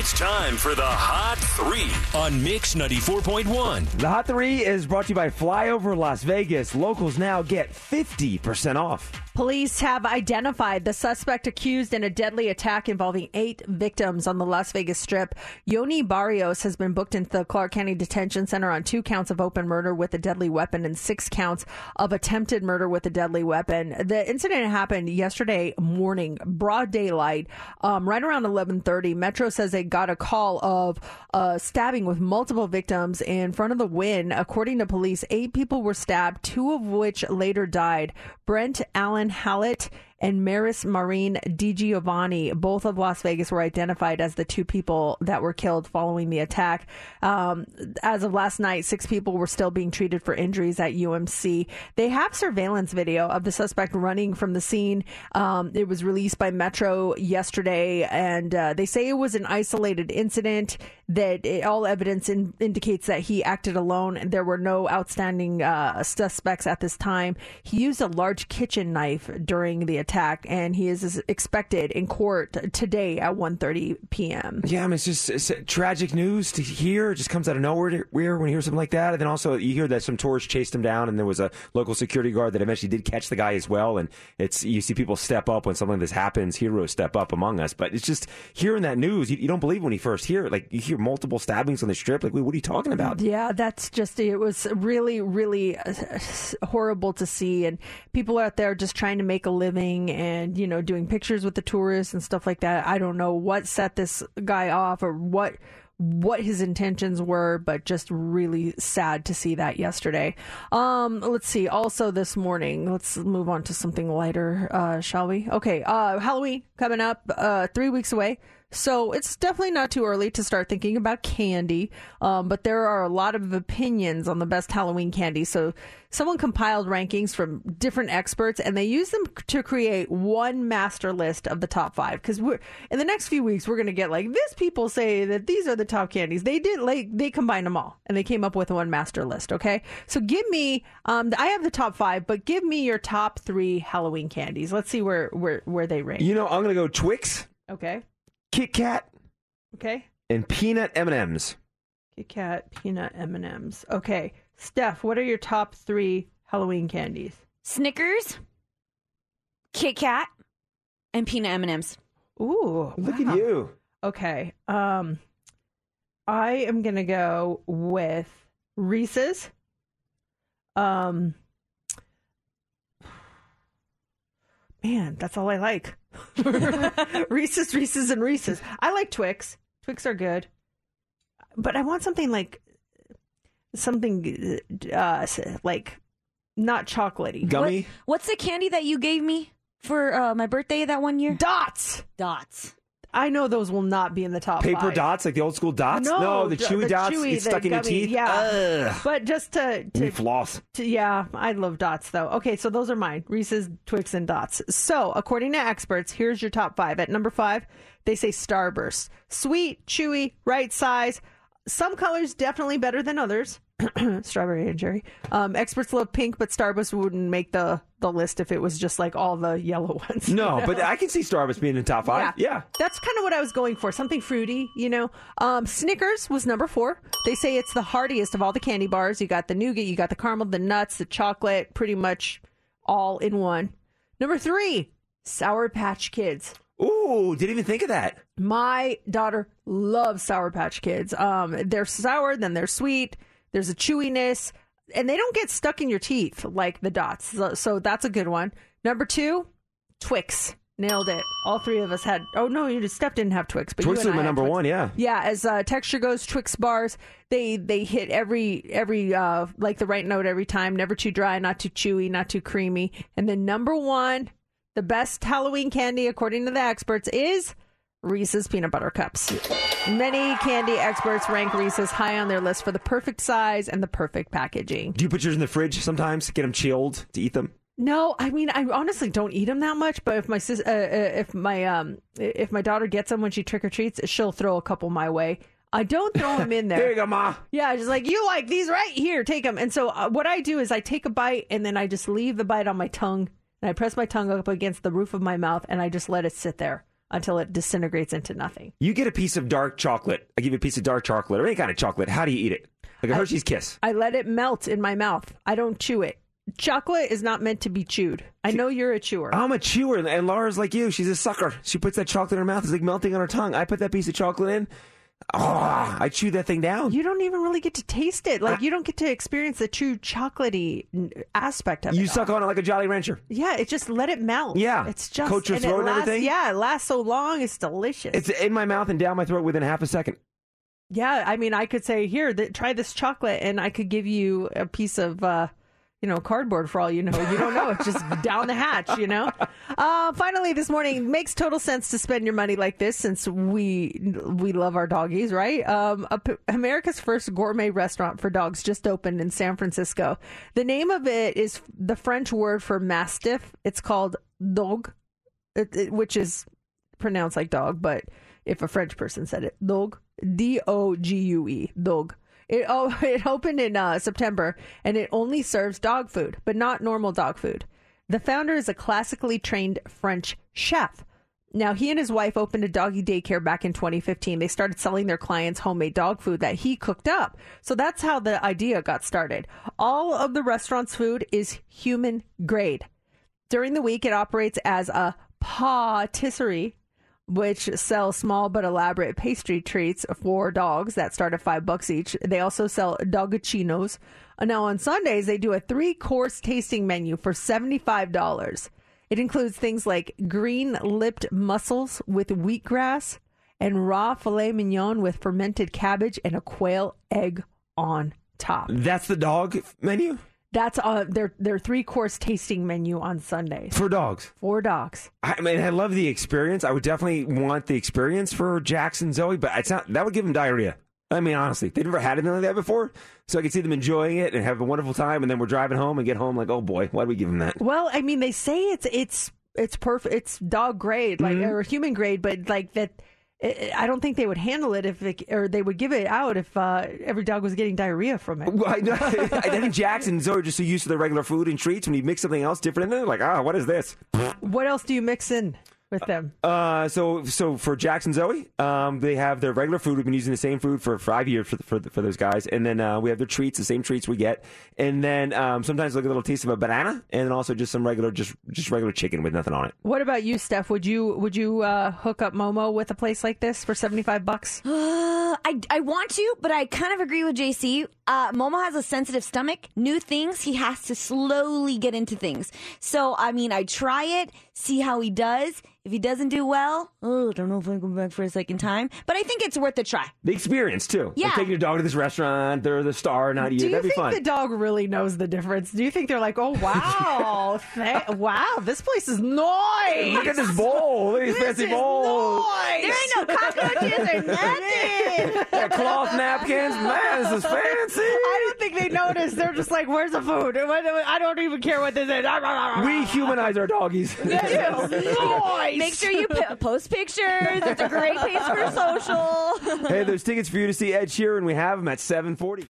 It's time for the Hot Three on Mix 94.1. The Hot Three is brought to you by Flyover Las Vegas. Locals now get 50% off. Police have identified the suspect accused in a deadly attack involving eight victims on the Las Vegas Strip. Yoni Barrios has been booked into the Clark County Detention Center on two counts of open murder with a deadly weapon and six counts of attempted murder with a deadly weapon. The incident happened yesterday morning, broad daylight, um, right around 11:30. Metro says they got a call of uh, stabbing with multiple victims in front of the Wynn. According to police, eight people were stabbed, two of which later died. Brent Allen Hallett and Maris Mareen DiGiovanni, both of Las Vegas, were identified as the two people that were killed following the attack. Um, as of last night, six people were still being treated for injuries at UMC. They have surveillance video of the suspect running from the scene. Um, it was released by Metro yesterday, and uh, they say it was an isolated incident. That it, all evidence in, indicates that he acted alone, and there were no outstanding uh, suspects at this time. He used a large kitchen knife during the attack attack, and he is expected in court today at 1.30 p.m. Yeah, I mean, it's just it's tragic news to hear. It just comes out of nowhere to- when you hear something like that. And then also you hear that some tourists chased him down, and there was a local security guard that eventually did catch the guy as well. And it's you see people step up when something like this happens. Heroes step up among us. But it's just hearing that news, you, you don't believe when you first hear it. Like you hear multiple stabbings on the strip. Like, wait, what are you talking about? Yeah, that's just it was really really uh, horrible to see and people out there just trying to make a living and you know doing pictures with the tourists and stuff like that. I don't know what set this guy off or what what his intentions were, but just really sad to see that yesterday. Um, let's see. Also this morning, let's move on to something lighter, uh, shall we? Okay. Uh, Halloween coming up, uh, three weeks away. So it's definitely not too early to start thinking about candy. Um, but there are a lot of opinions on the best Halloween candy. So someone compiled rankings from different experts and they use them to create one master list of the top five. Cause we're, in the next few weeks, we're going to get like this people say that these are the top candies. They did like, they combined them all and they came up with one master list. Okay. So give me, um, I have the top five, but give me your top three Halloween candies. Let's see where, where, where they rank. You know, I'm gonna go Twix, Okay. Kit Kat, Okay. and peanut M and M's. Kit Kat, peanut M and M's. Okay, Steph, what are your top three Halloween candies? Snickers, Kit Kat, and peanut M and M's. Ooh, Look wow. at you. Okay, um, I am gonna go with Reese's. Um, man, that's all I like. Reese's, Reese's, and Reese's. I like Twix. Twix are good, but I want something like something uh like not chocolatey. Gummy. What's the candy that you gave me for uh, my birthday that one year? Dots. Dots. I know those will not be in the top Paper five. dots, like the old school dots. No, the d- chewy the dots. chewy, it's stuck in your teeth. yeah. Ugh. But just to, to floss. To- yeah, I love dots though. Okay, so those are mine Reese's, Twix, and dots. So, according to experts, here's your top five. At number five, they say Starburst. Sweet, chewy, right size. Some colors definitely better than others. Strawberry and cherry. Um, experts love pink, but Starburst wouldn't make the, the list if it was just like all the yellow ones. you No, know? but I can see Starbucks being in top five. Yeah. That's kind of what I was going for. Something fruity, you know. Um, Snickers was number four. They say it's the heartiest of all the candy bars. You got the nougat, you got the caramel, the nuts, the chocolate, pretty much all in one. Number three, Sour Patch Kids. Ooh, didn't even think of that. My daughter loves Sour Patch Kids. Um, they're sour, then they're sweet. There's a chewiness, and they don't get stuck in your teeth like the dots. So, so that's a good one. Number two, Twix. Nailed it. All three of us had. Oh no, you Steph didn't have Twix, but Twix you was and I my number Twix. one, yeah. Yeah, as uh, texture goes, Twix bars they they hit every every uh like the right note every time. Never too dry, not too chewy, not too creamy. And then number one, the best Halloween candy according to the experts is Reese's peanut butter cups. Many candy experts rank Reese's high on their list for the perfect size and the perfect packaging. Do you put yours in the fridge sometimes? Get them chilled to eat them? No, I mean I honestly don't eat them that much. But if my sis, uh, uh, if my um, if my daughter gets them when she trick or treats, she'll throw a couple my way. I don't throw them in there. Here you go, ma. Yeah, just like you like these right here, take them. And so uh, what I do is I take a bite and then I just leave the bite on my tongue and I press my tongue up against the roof of my mouth and I just let it sit there until it disintegrates into nothing. You get a piece of dark chocolate. I give you a piece of dark chocolate or any kind of chocolate. How do you eat it? Like a Hershey's Kiss. I let it melt in my mouth. I don't chew it. Chocolate is not meant to be chewed. I know you're a chewer. I'm a chewer, and Laura's like you. She's a sucker. She puts that chocolate in her mouth. It's like melting on her tongue. I put that piece of chocolate in. Oh, I chew that thing down. You don't even really get to taste it. Like you don't get to experience the true chocolatey aspect of it. You it. suck on it like a Jolly Rancher. Yeah, it just let it melt. Yeah. it's just Coat your and throat it and lasts, everything? Yeah, it lasts so long. It's delicious. It's in my mouth and down my throat within half a second. Yeah, I mean, I could say here, th- try this chocolate, and I could give you a piece of, uh, you know, cardboard for all you know. You don't know; it's just down the hatch, you know. Uh, finally, this morning makes total sense to spend your money like this, since we we love our doggies, right? Um, America's first gourmet restaurant for dogs just opened in San Francisco. The name of it is the French word for mastiff. It's called dog, which is pronounced like dog, but if a French person said it, dog, D O G U E, dog. It oh, it opened in uh, September, and it only serves dog food, but not normal dog food. The founder is a classically trained French chef. Now, he and his wife opened a doggy daycare back in 2015. They started selling their clients homemade dog food that he cooked up. So that's how the idea got started. All of the restaurant's food is human grade. During the week, it operates as a patisserie, which sells small but elaborate pastry treats for dogs that start at five bucks each. They also sell doggichinos. Uh, Now, on Sundays, they do a three course tasting menu for $75. It includes things like green lipped mussels with wheatgrass and raw filet mignon with fermented cabbage and a quail egg on top. That's the dog menu That's uh, their their three course tasting menu on Sundays for dogs. for dogs. I mean, I love the experience. I would definitely want the experience for Jackson Zoe, but it's not. That would give them diarrhea. I mean, honestly, they've never had anything like that before, so I could see them enjoying it and have a wonderful time. And then we're driving home and get home like, oh boy, why did we give them that? Well, I mean, they say it's it's it's perfect. It's dog grade, like Mhm. or human grade, but like that. I don't think they would handle it if, it, or they would give it out if uh, every dog was getting diarrhea from it. Well, I, know, I think Jackson and Zoe are just so used to their regular food and treats. When you mix something else different in there, like, ah, what is this? What else do you mix in with them? Uh, so so for Jackson Zoe, um, they have their regular food. We've been using the same food for five years for for, for those guys, and then uh, we have their treats, the same treats we get, and then um, sometimes like a little taste of a banana, and then also just some regular just just regular chicken with nothing on it. What about you, Steph? Would you would you uh, hook up Momo with a place like this for seventy five bucks? Uh, I, I want to, but I kind of agree with JC. Uh, Momo has a sensitive stomach. New things, he has to slowly get into things. So, I mean, I try it, see how he does. If he doesn't do well, oh, I don't know if I can go back for a second time. But I think it's worth a try. The experience too. Yeah. like taking your dog to this restaurant, they're the star, not you. Do you That'd be think fun. the dog really knows the difference? Do you think they're like, oh wow, th- wow, this place is nice. Look at this bowl. Look at these This fancy is bowls. nice. There ain't no cockroaches or nothing. Yeah, cloth napkins. Man, this is fancy. I don't think they notice. They're just like, "Where's the food?" I don't even care what this is. We humanize our doggies. Nice. Make sure you p- post pictures. It's a great place for social. hey, there's tickets for you to see Ed Sheeran. And we have them at 740.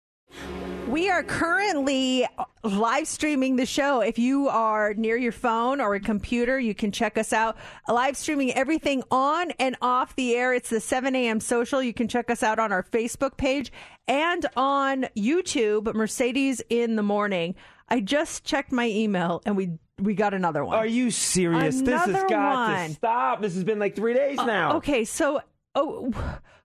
We are currently live streaming the show. If you are near your phone or a computer, you can check us out. Live streaming everything on and off the air. It's the 7 a.m. social. You can check us out on our Facebook page and on YouTube, Mercedes in the Morning. I just checked my email and we we got another one. Are you serious? this has Another got one. to stop. This has been like three days now. Okay, so oh,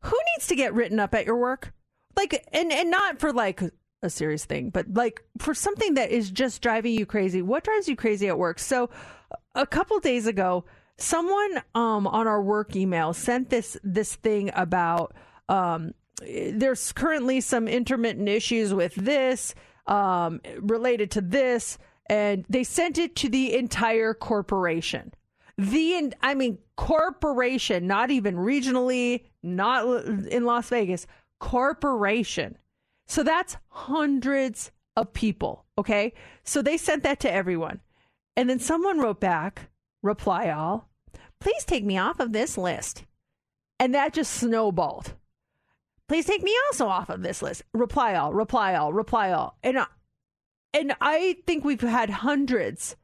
who needs to get written up at your work? Like, and and not for like a serious thing, but like for something that is just driving you crazy. What drives you crazy at work? So, a couple days ago, someone um on our work email sent this this thing about um there's currently some intermittent issues with this um related to this and they sent it to the entire corporation. The i mean corporation not even regionally not in las vegas corporation. So that's hundreds of people okay? So they sent that to everyone. And then someone wrote back reply all. Please take me off of this list. And that just snowballed. Please take me also off of this list. Reply all reply all reply all. And I- and i think we've had hundreds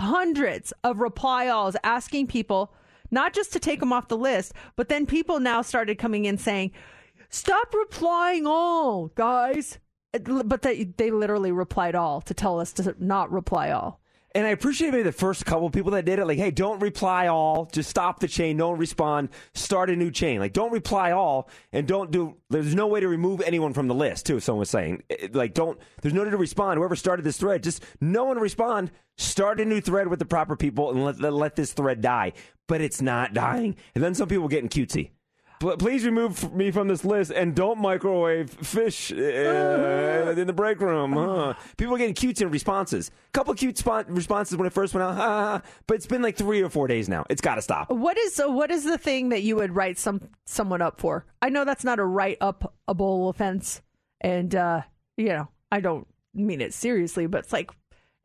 hundreds of reply alls asking people not just to take them off the list, but then people now started coming in saying, "Stop replying all, guys." But they they literally replied all to tell us to not reply all. And I appreciate maybe the first couple people that did it. Like, hey, don't reply all. Just stop the chain. Don't respond. Start a new chain. Like, don't reply all and don't do. There's no way to remove anyone from the list, too. Someone was saying, eh, eh, like, don't. There's no need to respond. Whoever started this thread, just no one respond. Start a new thread with the proper people and let let, let this thread die. But it's not dying. And then some people getting cutesy. Pl- Please remove me from this list and don't microwave fish uh, in the break room. Huh? People are getting cute in responses. A couple cute spot responses when it first went out, but it's been like three or four days now. It's got to stop. What is what is the thing that you would write some someone up for? I know that's not a write up a bowl offense, and uh, you know I don't mean it seriously, but it's like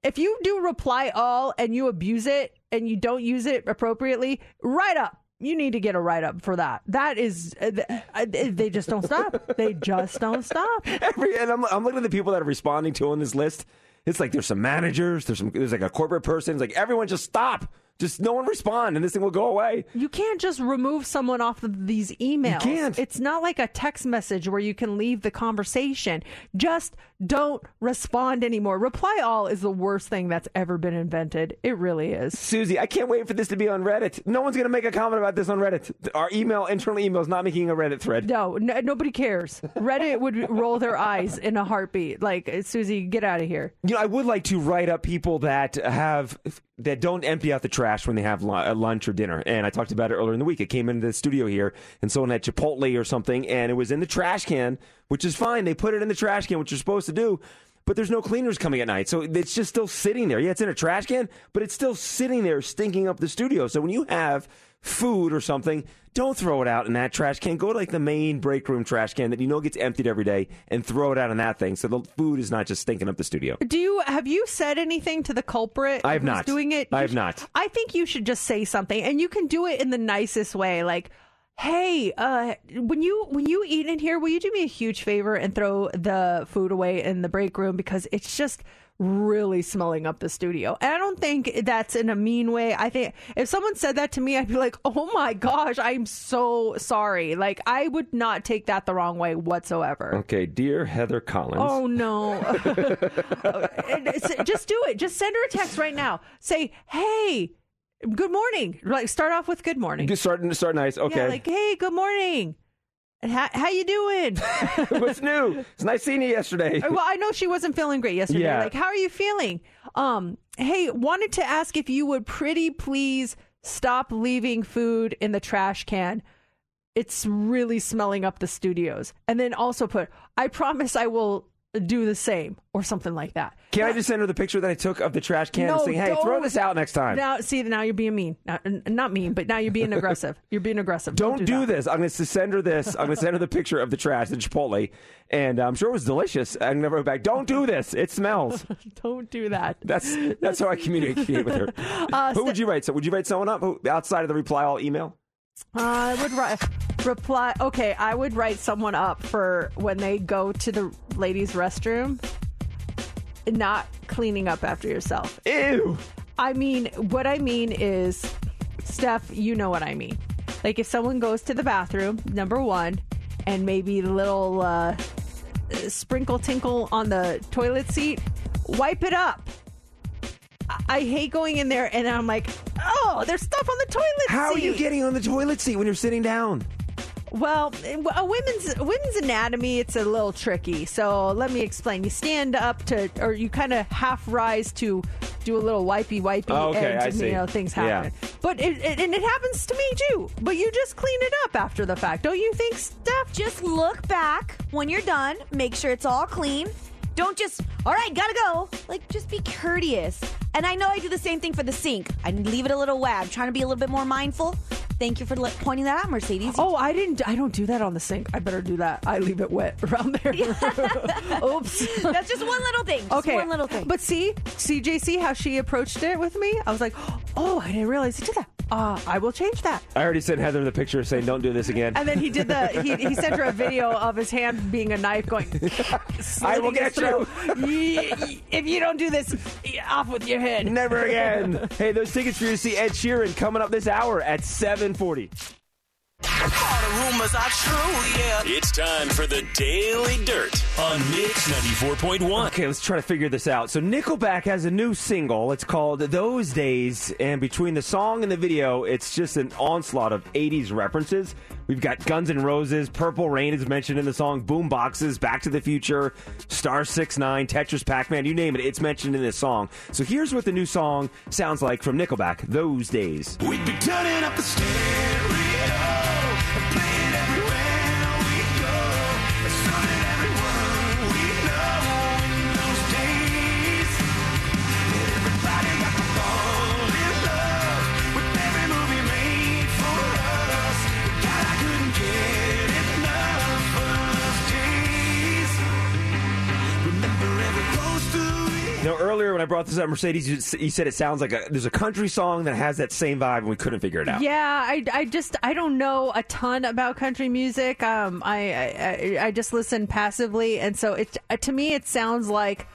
if you do reply all and you abuse it and you don't use it appropriately, write up. You need to get a write up for that. That is, uh, uh, they just don't stop. They just don't stop. Every, and I'm, I'm looking at the people that are responding to on this list. It's like there's some managers, there's some there's like a corporate person. It's like everyone just stop. Just no one respond, and this thing will go away. You can't just remove someone off of these emails. can't. It's not like a text message where you can leave the conversation. Just don't respond anymore. Reply all is the worst thing that's ever been invented. It really is. Susie, I can't wait for this to be on Reddit. No one's going to make a comment about this on Reddit. Our email, internal email, is not making a Reddit thread. No, no nobody cares. Reddit would roll their eyes in a heartbeat. Like, Susie, get out of here. You know, I would like to write up people that have that don't empty out the trash when they have uh, lunch or dinner. And I talked about it earlier in the week. It came into the studio here, and someone had Chipotle or something, and it was in the trash can, which is fine. They put it in the trash can, which you're supposed to do. But there's no cleaners coming at night, so it's just still sitting there. Yeah, it's in a trash can, but it's still sitting there, stinking up the studio. So when you have food or something, don't throw it out in that trash can. Go to like the main break room trash can that you know gets emptied every day, and throw it out in that thing, so the food is not just stinking up the studio. Do you have you said anything to the culprit? I have who's not. Doing it. I have not. I think you should just say something, and you can do it in the nicest way, like. Hey, uh, when you when you eat in here, will you do me a huge favor and throw the food away in the break room because it's just really smelling up the studio. And I don't think that's in a mean way. I think if someone said that to me, I'd be like, "Oh my gosh, I'm so sorry." Like I would not take that the wrong way whatsoever. Okay, dear Heather Collins. Oh no! Uh, just do it. Just send her a text right now. Say, "Hey, good morning." Like start off with "Good morning." Just start start nice. Okay. Yeah, like, "Hey, good morning." How, how you doing? What's new? It's nice seeing you yesterday. well, I know she wasn't feeling great yesterday. Yeah. Like, how are you feeling? Um, hey, wanted to ask if you would pretty please stop leaving food in the trash can. It's really smelling up the studios. And then also put, I promise I will do the same or something like that. Can I just send her the picture that I took of the trash can No, and say, "Hey, throw this out next time"? Now, see, now you're being mean. Now, not mean, but now you're being aggressive. You're being aggressive. Don't do, do, that. this. I'm going to send her this. I'm going to send her the picture of the trash, the Chipotle, and I'm sure it was delicious. I never went back. Don't do this. It smells. Don't do that. That's that's how I communicate with her. Uh, Who would you write? So would you write someone up outside of the reply all email? I would write reply. Okay, I would write someone up for when they go to the ladies' restroom, not cleaning up after yourself. Ew. I mean, what I mean is, Steph, you know what I mean. Like if someone goes to the bathroom, number one, and maybe a little uh, sprinkle tinkle on the toilet seat, wipe it up. I- I hate going in there and I'm like, oh, there's stuff on the toilet How are you getting on the toilet seat when you're sitting down? Well, eh, a women's women's anatomy it's a little tricky. So let me explain. You stand up to, or you kind of half rise to do a little wipey wipey, Oh, okay, and I see. you know things Yeah. happen. But it, it, and it happens to me too. But you just clean it up after the fact, don't you think, Steph? Just look back when you're done, make sure it's all clean. Don't just, all right, gotta go. Like, just be courteous. And I know I do the same thing for the sink. I leave it a little wet. I'm trying to be a little bit more mindful. Thank you for le- pointing that out, Mercedes. Oh, I didn't. I don't do that on the sink. I better do that. I leave it wet around there. Oops. That's just one little thing. Just okay, one little thing. But see, CJC, how she approached it with me, I was like, oh, I didn't realize he did that. Uh, I will change that. I already sent Heather the picture saying, "Don't do this again." And then he did the. He, he sent her a video of his hand being a knife, going. I will get his throat. Ye- ye- If you don't do this, off with your head. Never again. hey, those tickets for you to see Ed Sheeran coming up this hour at 7:40. Rumors are true, yeah. It's time for the Daily Dirt on Mix 94.1. Okay, let's try to figure this out. So Nickelback has a new single. It's called Those Days, and between the song and the video, it's just an onslaught of 80s references. We've got Guns N' Roses, Purple Rain is mentioned in the song, Boom Boxes, Back to the Future, Star 6 9, Tetris Pac-Man, you name it, it's mentioned in this song. So here's what the new song sounds like from Nickelback, Those Days. We'd be turning up the stereo, Now, earlier when I brought this up, Mercedes, you you said it sounds like a, there's a country song that has that same vibe, and we couldn't figure it out. Yeah, I, I just I don't know a ton about country music. Um, I I, I- just listen passively, and so it to me it sounds like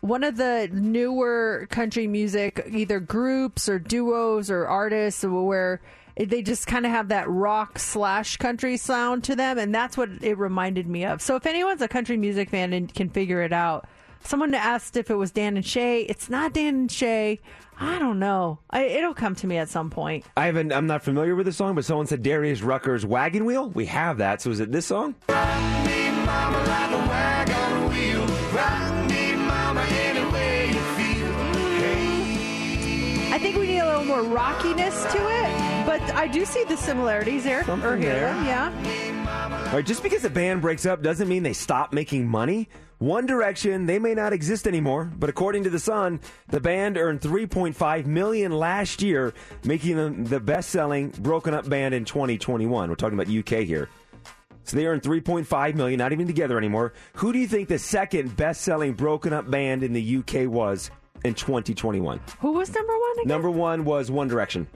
one of the newer country music, either groups or duos or artists, where they just kind of have that rock slash country sound to them, and that's what it reminded me of. So if anyone's a country music fan and can figure it out, someone asked if it was Dan and Shay. It's not Dan and Shay. I don't know. I, it'll come to me at some point. I haven't. I'm not familiar with the song, but someone said Darius Rucker's "Wagon Wheel." We have that. So is it this song? Mama like a wagon wheel. Rock me, mama, any way you feel. Hey. I think we need a little more rockiness to it, but I do see the similarities there. Something or hear there. yeah. All right, just because a band breaks up doesn't mean they stop making money. One Direction, they may not exist anymore, but according to The Sun, the band earned 3.5 million last year, making them the best-selling broken up band in 2021. We're talking about UK here. So they earned 3.5 million, not even together anymore. Who do you think the second best-selling broken up band in the UK was in 2021? Who was number one again? Number 1 was One Direction.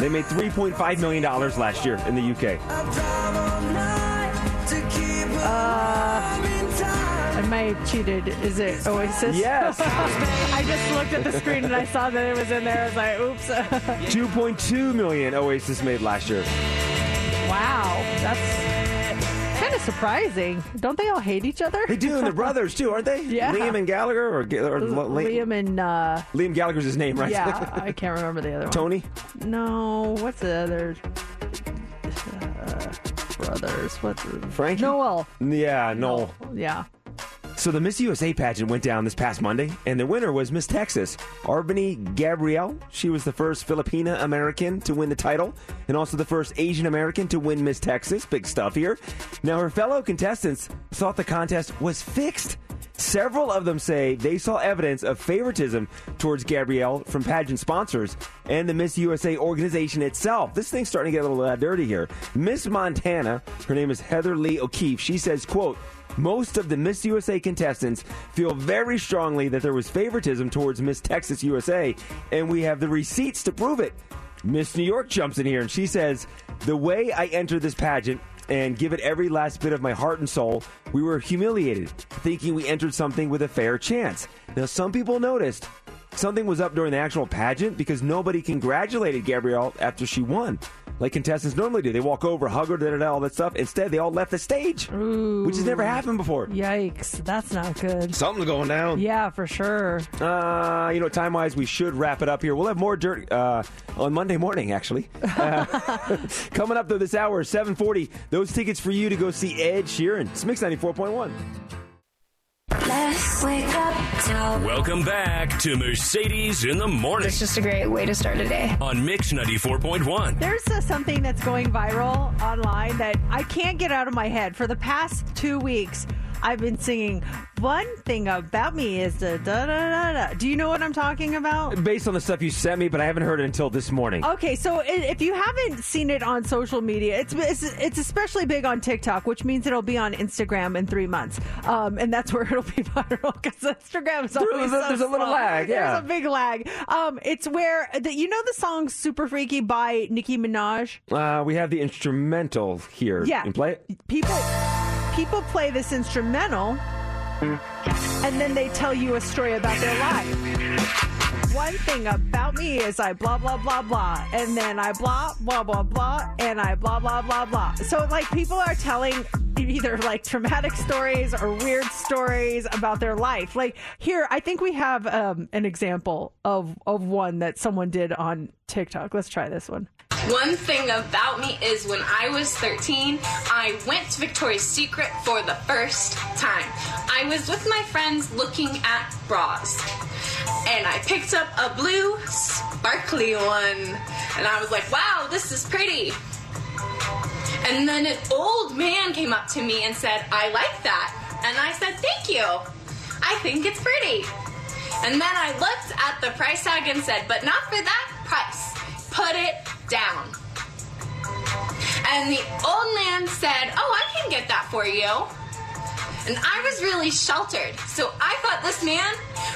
They made 3.5 million dollars last year in the UK. I cheated. Is it Oasis? Yes. I just looked at the screen and I saw that it was in there. I was like, oops. 2.2 million Oasis made last year. wow. That's kind of surprising. Don't they all hate each other? They do, and they're brothers too, aren't they? Yeah. Liam and Gallagher, or, or L- Li- Liam and, uh, Liam Gallagher's his name, right? yeah, I can't remember the other one. Tony. No, what's the other uh, brothers? What's Frank. Noel? Yeah, Noel. Yeah. So the Miss USA pageant went down this past Monday, and the winner was Miss Texas, R'Bonney Gabriel. She was the first Filipina American to win the title, and also the first Asian American to win Miss Texas. Big stuff here. Now, her fellow contestants thought the contest was fixed. Several of them say they saw evidence of favoritism towards Gabriel from pageant sponsors and the Miss USA organization itself. This thing's starting to get a little uh, dirty here. Miss Montana, her name is Heather Lee O'Keefe. She says, "quote." Most of the Miss USA contestants feel very strongly that there was favoritism towards Miss Texas USA, and we have the receipts to prove it. Miss New York jumps in here and she says, The way I entered this pageant and give it every last bit of my heart and soul, we were humiliated, thinking we entered something with a fair chance. Now, some people noticed something was up during the actual pageant because nobody congratulated Gabriel after she won. Like contestants normally do. They walk over, hug her, da da da, all that stuff. Instead, they all left the stage, Ooh. which has never happened before. Yikes, that's not good. Something's going down. Yeah, for sure. Uh, you know, time wise, we should wrap it up here. We'll have more dirt uh, on Monday morning, actually. Uh, coming up though this hour, 740, those tickets for you to go see Ed Sheeran. It's Mix 94.1. Welcome back to Mercedes in the Morning It's just a great way to start a day. on Mix 94.1. There's uh, something that's going viral online that I can't get out of my head. For the past two weeks, I've been singing one thing about me is the da da da da. Do you know what I'm talking about? Based on the stuff you sent me, but I haven't heard it until this morning. Okay, so if you haven't seen it on social media, it's it's, it's especially big on TikTok, which means it'll be on Instagram in three months, um, and that's where it'll be viral because Instagram is always there's a- so there's a little slow. lag, yeah. There's a big lag. Um, it's where the, you know the song "Super Freaky" by Nicki Minaj. Uh, we have the instrumental here. Yeah. Play it? People people play this instrumental and then they tell you a story about their life. One thing about me is I blah blah blah blah and then I blah blah blah blah and I blah blah blah blah. So like people are telling either like traumatic stories or weird stories about their life. Like here I think we have um, an example of of one that someone did on TikTok. Let's try this one. One thing about me is when I was 13, I went to Victoria's Secret for the first time. I was with my friends looking at bras. And I picked up a blue, sparkly one. And I was like, wow, this is pretty. And then an old man came up to me and said, I like that. And I said, thank you. I think it's pretty. And then I looked at the price tag and said, but not for that price. Put it down. And the old man said, Oh, I can get that for you. and I was really sheltered. So I thought this man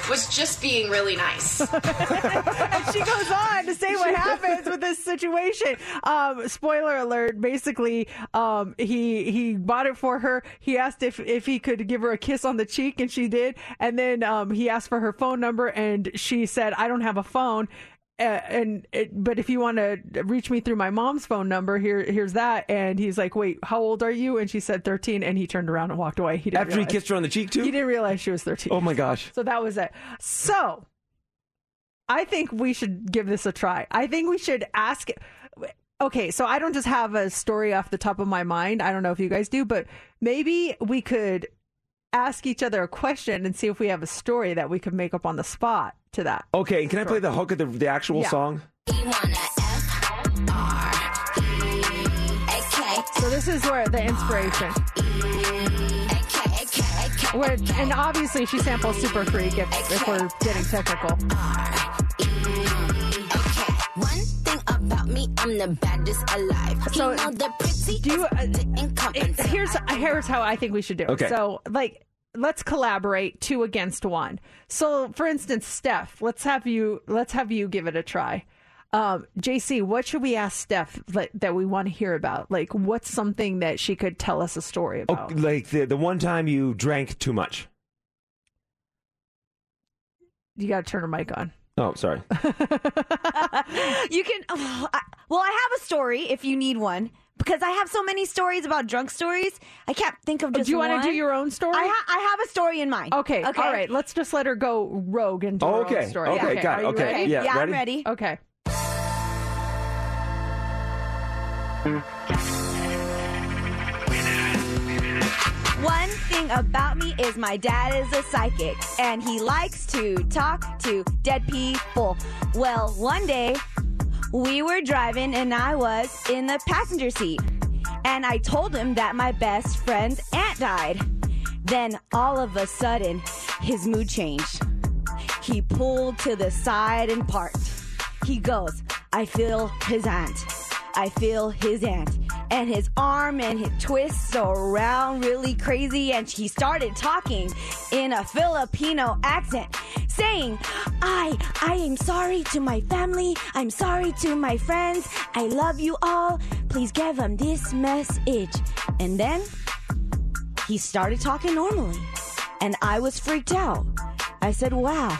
was just being really nice. and she goes on to say what happens with this situation. Um, spoiler alert: basically, um, he he bought it for her. He asked if if he could give her a kiss on the cheek, and she did. And then um, he asked for her phone number, and she said, "I don't have a phone." And it, but if you want to reach me through my mom's phone number, here here's that. And he's like, "Wait, how old are you?" And she said 13, and he turned around and walked away. He didn't After he kissed her on the cheek too. He didn't realize she was 13. Oh my gosh. So that was it. So I think we should give this a try. I think we should ask. Okay, so I don't just have a story off the top of my mind. I don't know if you guys do, but maybe we could ask each other a question and see if we have a story that we could make up on the spot to that. Okay, and can I play the hook of the, the actual Yeah. song? So this is where the inspiration. Where, and obviously she samples Super Freak if, if we're getting technical. One thing about me, I'm the baddest alive. So, you know the pretty do you, uh, didn't come it- here's here's how I think we should do it. Okay. So like let's collaborate two against one. So for instance, Steph, let's have you let's have you give it a try. Um, JC, what should we ask Steph like, that we want to hear about? Like, what's something that she could tell us a story Oh, about? like the the one time you drank too much. You got to turn her mic on. Oh, sorry. you can. oh, I, well, I have a story if you need one because I have so many stories about drunk stories. I can't think of Oh, just. do you want to do your own story? I, ha- I have a story in mind. Okay, Okay. all right. Let's just let her go rogue and do Oh, her okay, own story. okay, got are it, you okay. ready? Yeah, Yeah, I'm ready. Okay. One thing about me is my dad is a psychic and he likes to talk to dead people. Well, one day we were driving and I was in the passenger seat and I told him that my best friend's aunt died. Then all of a sudden, his mood changed. He pulled to the side and parked. He goes, I feel his aunt. I feel his aunt. And his arm and his twists around really crazy. And he started talking in a Filipino accent, saying, I, I am sorry to my family. I'm sorry to my friends. I love you all. Please give them this message. And then he started talking normally. And I was freaked out. I said, wow,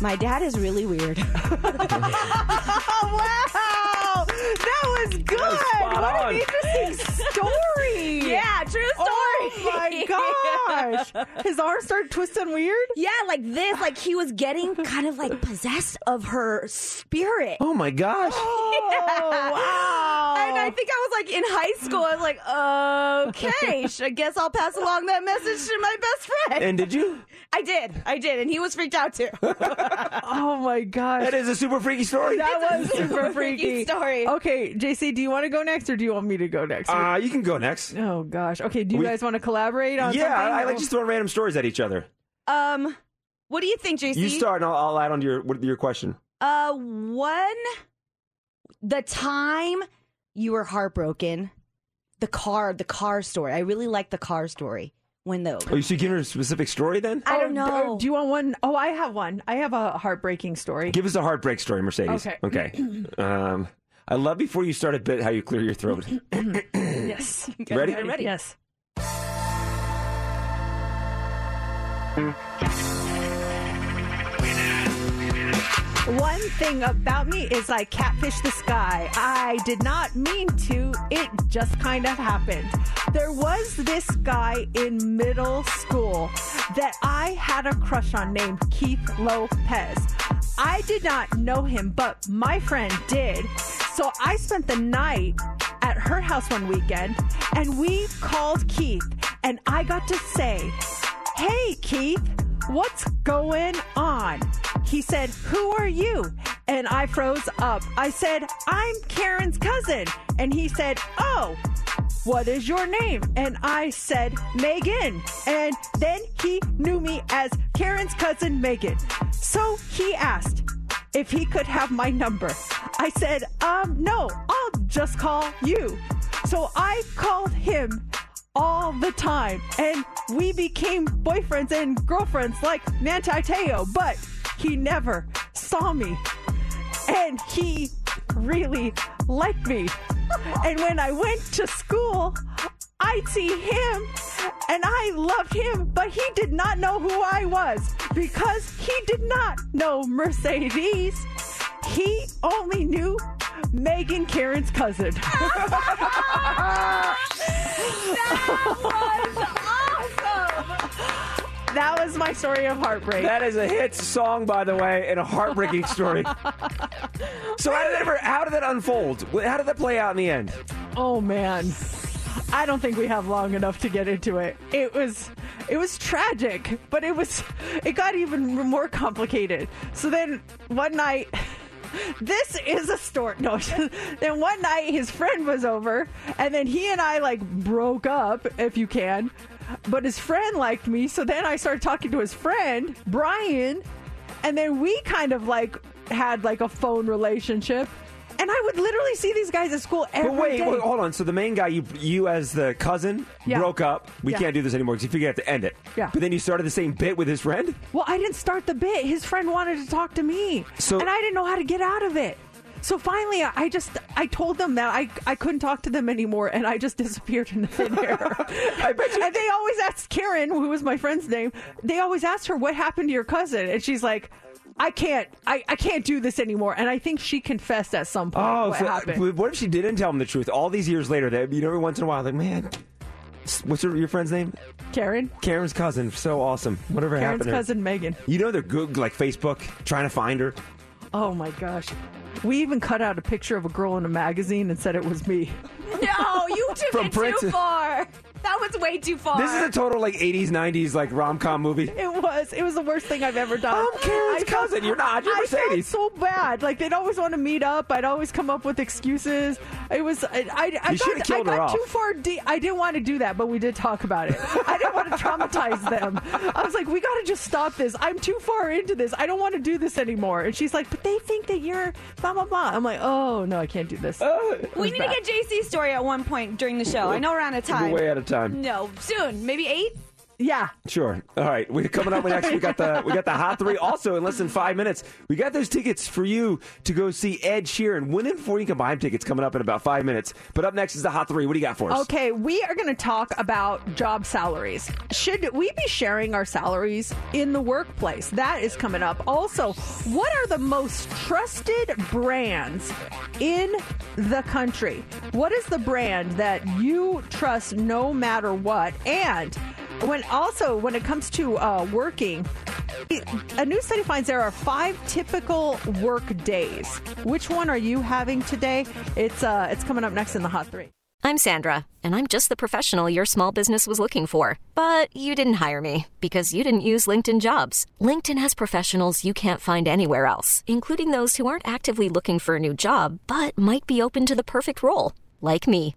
my dad is really weird. wow, that was good. spot what on. an interesting story. Yeah, true oh story. Oh my gosh, his arm started twisting weird. Yeah, like this, like he was getting kind of like possessed of her spirit. Oh my gosh. Oh, wow. And I think I was like in high school. I was like, okay, I guess I'll pass along that message to my best friend. And did you? I did. I did. And he was freaked out too. Oh my gosh, That is a super freaky story. That was a super super freaky. freaky story. Okay, JC, do you want to go next, or do you want me to go next? Uh, you can go next. oh gosh. Okay, do you We- guys want to collaborate on Yeah, something? I, I like just throwing random stories at each other. um, what do you think, JC? You start, and I'll, I'll add on to your your question. Uh, one, the time you were heartbroken, the car, the car story. I really like the car story. When the Oh, you should give her a specific story then? I don't Oh, d- know. Do you want one? Oh, I have one. I have a heartbreaking story. Give us a heartbreak story, Mercedes. Okay. Okay. um, I love before you start a bit how you clear your throat. yes. Ready? I'm ready. Yes. One thing about me is I catfish the sky. I did not mean to, it just kind of happened. There was this guy in middle school that I had a crush on named Keith Lopez. I did not know him, but my friend did. So I spent the night at her house one weekend and we called Keith and I got to say, Hey, Keith, what's going on? He said, Who are you? And I froze up. I said, I'm Karen's cousin. And he said, Oh, what is your name? And I said, Megan. And then he knew me as Karen's cousin, Megan. So he asked if he could have my number. I said, um, no, I'll just call you. So I called him all the time. And we became boyfriends and girlfriends like Manti Te'o, but he never saw me. And he really liked me. And when I went to school, I'd see him and I loved him, but he did not know who I was because he did not know Mercedes. He only knew Megan Karen's cousin. That was awesome. That was my story of heartbreak. That is a hit song, by the way, and a heartbreaking story. so how did that ever, how did that unfold? How did that play out in the end? Oh man. I don't think we have long enough to get into it. It was it was tragic, but it was it got even more complicated. So then one night this is a story. No, then one night his friend was over, and then he and I like broke up, if you can. But his friend liked me, so then I started talking to his friend Brian, and then we kind of like had like a phone relationship. And I would literally see these guys at school every But wait, day. wait, hold on. So the main guy, you you as the cousin, Yeah. broke up. We Yeah. can't do this anymore because you figured you have to end it. Yeah. But then you started the same bit with his friend. Well, I didn't start the bit. His friend wanted to talk to me, So- and I didn't know how to get out of it. So finally, I just I told them that I I couldn't talk to them anymore, and I just disappeared into thin air. I bet you. And they always asked Karen, who was my friend's name. They always asked her what happened to your cousin, and she's like. I can't. I, I can't do this anymore, and I think she confessed at some point Oh, what so uh, happened. what if she didn't tell him the truth? All these years later, that you know, every once in a while, like man, what's her, your friend's name? Karen. Karen's cousin. So awesome. Whatever Karen's happened. her. cousin Megan. You know they're good, like Facebook, trying to find her. Oh my gosh, we even cut out a picture of a girl in a magazine and said it was me. No, you took From it Prince- too far. That was way too far. This is a total like '80s, '90s like rom com movie. It was. It was the worst thing I've ever done. I'm Karen's I felt- cousin. You're not. You're I Mercedes. felt so bad. Like they'd always want to meet up. I'd always come up with excuses. It was. I. I, I You should've got, killed I her got off. too far. De- I didn't want to do that, but we did talk about it. I didn't want to traumatize them. I was like, we got to just stop this. I'm too far into this. I don't want to do this anymore. And she's like, but they think that you're blah blah blah. I'm like, oh no, I can't do this. we need to get JC's story at one point during the show. I know we're out of time. We're way out of time. No, soon. Maybe eight? Yeah. Sure. All right. We're coming up next. We got the we got the hot three. Also, in less than five minutes, we got those tickets for you to go see Ed Sheeran. Win it before you can buy him tickets. Coming up in about five minutes. But up next is the hot three. What do you got for us? Okay, we are going to talk about job salaries. Should we be sharing our salaries in the workplace? That is coming up. Also, what are the most trusted brands in the country? What is the brand that you trust no matter what? And when also when it comes to uh, working, a new study finds there are five typical work days. Which one are you having today? It's uh, it's coming up next in the hot three. I'm Sandra, and I'm just the professional your small business was looking for. But you didn't hire me because you didn't use LinkedIn jobs. LinkedIn has professionals you can't find anywhere else, including those who aren't actively looking for a new job but might be open to the perfect role, like me.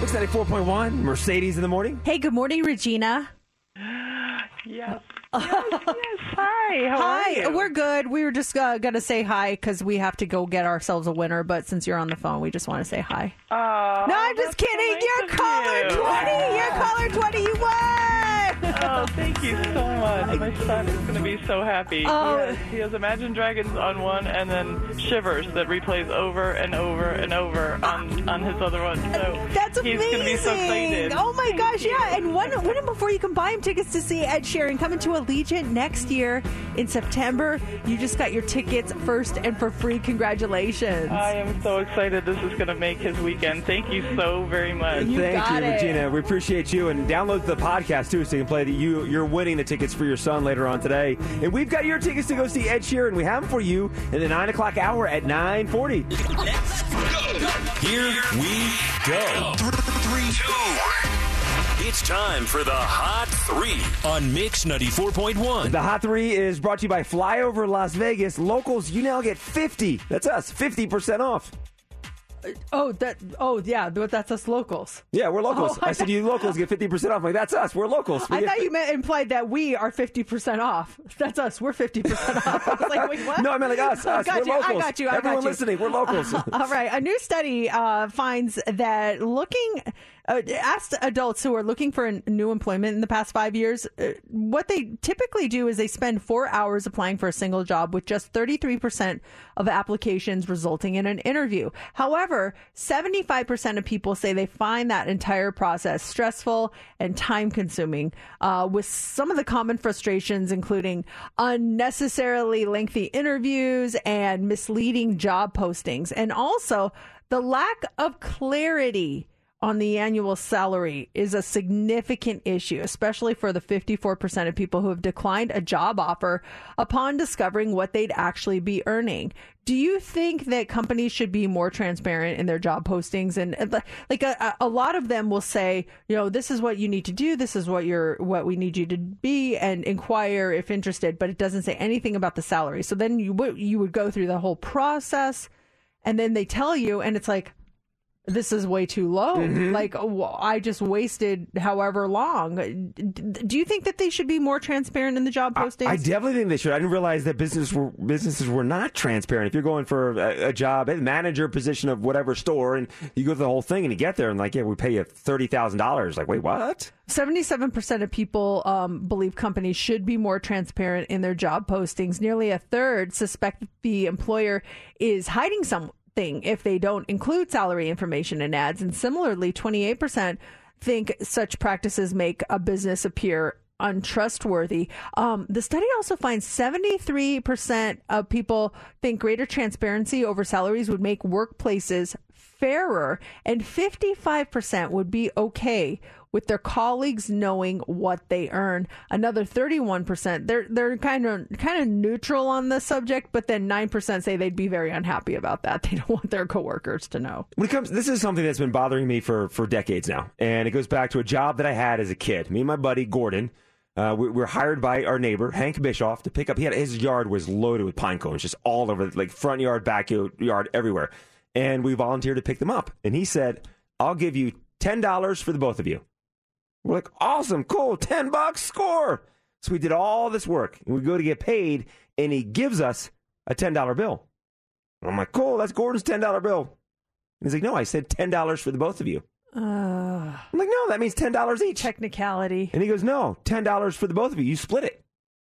Six ninety four point one. Mercedes in the morning. Hey, good morning, Regina. Yes. Yes, yes. Hi. How hi, are you? we're good. We were just uh, going to say hi because we have to go get ourselves a winner. But since you're on the phone, we just want to say hi. Oh, no, I'm just kidding. you're caller you. 20. You're caller 20. You won. Oh, thank you so much. My son is going to be so happy. Oh. He, has, he has Imagine Dragons on one and then Shivers that replays over and over and over on, on his other one. So That's That's He's amazing. gonna be so excited. Oh my Thank gosh, you. yeah. And one win before you can buy him tickets to see Ed Sheeran coming to Allegiant next year in September. You just got your tickets first and for free. Congratulations. I am so excited. This is going to make his weekend. Thank you so very much. Thank you, Regina. We appreciate you, and download the podcast too, so you can play the you. You're winning the tickets for your son later on today, and we've got your tickets to go see Ed Sheeran. And we have them for you in the nine o'clock hour at nine forty. Here we go. Three, two. It's time for the Hot Three on Mix 94.1. The Hot Three is brought to you by Flyover Las Vegas. Locals, you now get fifty. That's us, fifty percent off. Oh, that. Oh, yeah. but That's us locals. Yeah, we're locals. Oh, I said you locals get fifty percent off. I'm like that's us. We're locals. We I thought you meant implied that we are fifty percent off. That's us. We're fifty percent off. I was like, wait, what? No, I meant like us, us. got We're you. I got you. I Everyone got you. listening, we're locals. All right. A new study uh, finds that looking uh, asked adults who are looking for a new employment in the past five years, uh, what they typically do is they spend four hours applying for a single job, with just thirty three percent of applications resulting in an interview. However, seventy five percent of people say they find that entire process stressful and time consuming, uh, with some of the common frustrations including unnecessarily lengthy interviews and misleading job postings, and also the lack of clarity on the annual salary is a significant issue, especially for the 54% of people who have declined a job offer upon discovering what they'd actually be earning. Do you think that companies should be more transparent in their job postings? And uh, like a, a lot of them will say, you know, this is what you need to do, this is what you're, what we need you to be, and inquire if interested. But it doesn't say anything about the salary. So then you would you would go through the whole process, and then they tell you, and it's like, this is way too low. Mm-hmm. Like oh, I just wasted however long. Do you think that they should be more transparent in the job postings? I definitely think they should. I didn't realize that business were, businesses were not transparent. If you're going for a, a job, a manager position of whatever store, and you go through the whole thing, and you get there, and like, yeah, we pay you thirty thousand dollars. Like, wait, what? 77% of people um, believe companies should be more transparent in their job postings. Nearly a third suspect the employer is hiding something if they don't include salary information in ads. And similarly, 28% think such practices make a business appear untrustworthy. Um, the study also finds 73% of people think greater transparency over salaries would make workplaces fairer, and 55% would be okay with their colleagues knowing what they earn. Another 31%, they're they're kind of kind of neutral on the subject, but then 9% say they'd be very unhappy about that. They don't want their coworkers to know. When it comes, this is something that's been bothering me for for decades now, and it goes back to a job that I had as a kid. Me and my buddy Gordon. Uh, we, we were hired by our neighbor Hank Bischoff to pick up. He had his yard was loaded with pine cones, just all over, like front yard, backyard, everywhere. And we volunteered to pick them up. And he said, "I'll give you ten dollars for the both of you." We're like, awesome, cool, 10 bucks, score. So we did all this work and we go to get paid and he gives us a $10 bill. And I'm like, cool, that's Gordon's $10 bill. And he's like, no, I said $10 for the both of you. Uh, I'm like, no, that means $10 each. Technicality. And he goes, no, $10 for the both of you. You split it.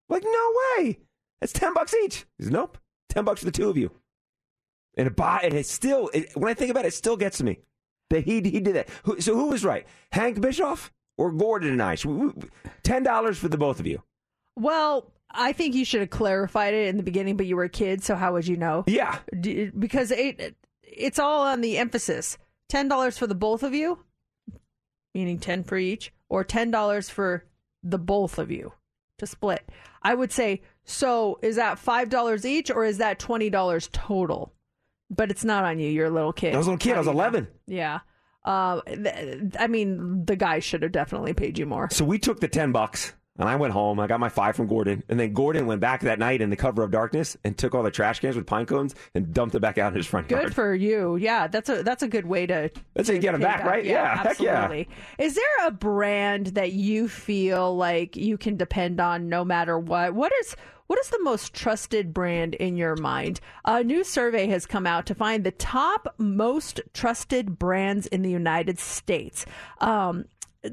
I'm like, no way. That's 10 bucks each. He says, nope, 10 bucks for the two of you. And it, and it still, it, when I think about it, it still gets to me that he, he did that. Who, so who was right? Hank Bischoff? or Gordon and I. Ten dollars for the both of you. Well, I think you should have clarified it in the beginning, but you were a kid, so how would you know? Yeah, D- because it it's all on the emphasis. Ten dollars for the both of you, meaning ten for each, or ten dollars for the both of you to split. I would say so. Is that five dollars each, or is that twenty dollars total? But it's not on you. You're a little kid. I was a little kid. I was eleven. Yeah. Uh, th- I mean, the guy should have definitely paid you more. So we took the 10 bucks and I went home. I got my five from Gordon. And then Gordon went back that night in the cover of darkness and took all the trash cans with pine cones and dumped it back out in his front Good yard. Good for you. Yeah, that's a that's a good way to. That's to get 'em pay back, right? Yeah, heck yeah. absolutely. Is there a brand that you feel like you can depend on no matter what? What is what is the most trusted brand in your mind? A new survey has come out to find the top most trusted brands in the United States. Um,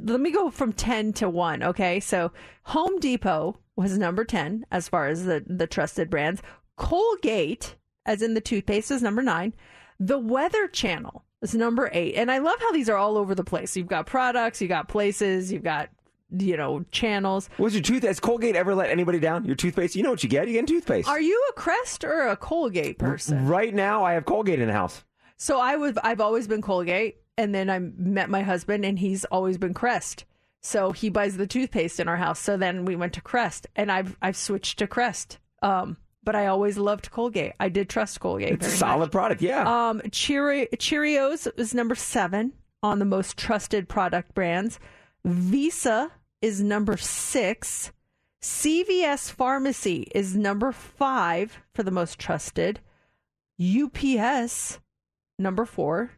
let me go from 10 to 1, okay? So Home Depot was number 10 as far as the, the trusted brands. Colgate, as in the toothpaste, is number 9. The Weather Channel is number eight. And I love how these are all over the place. You've got products, you've got places, you've got, you know, channels. Was your tooth? Has Colgate ever let anybody down? Your toothpaste? You know what you get? You get toothpaste. Are you a Crest or a Colgate person? Right now, I have Colgate in the house. So I would I've always been Colgate and then I met my husband and he's always been Crest. So he buys the toothpaste in our house. So then we went to Crest and I've I've switched to Crest. Um but I always loved Colgate. I did trust Colgate. It's a solid much. product, yeah. Um Cheeri- Cheerios is number 7 on the most trusted product brands. Visa is number 6. CVS Pharmacy is number 5 for the most trusted. UPS number 4.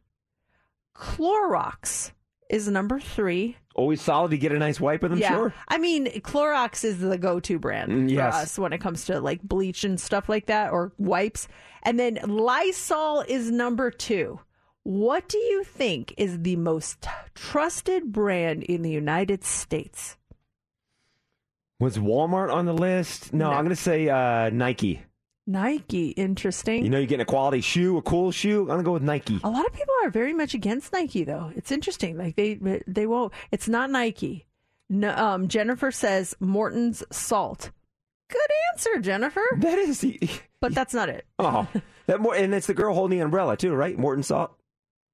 Clorox is number 3. Always solid to get a nice wipe with them, yeah. sure. I mean, Clorox is the go-to brand Mm, for yes. us when it comes to like bleach and stuff like that or wipes. And then Lysol is number 2. What do you think is the most t- trusted brand in the United States? Was Walmart on the list? No, I'm going to say uh, Nike. Nike, interesting. You know, you're getting a quality shoe, a cool shoe. I'm going to go with Nike. A lot of people are very much against Nike, though. It's interesting. Like they they won't. It's not Nike. No, um, Jennifer says Morton's Salt. Good answer, Jennifer. That is, but that's not it. Oh, that more, and it's the girl holding the umbrella too, right? Morton Salt.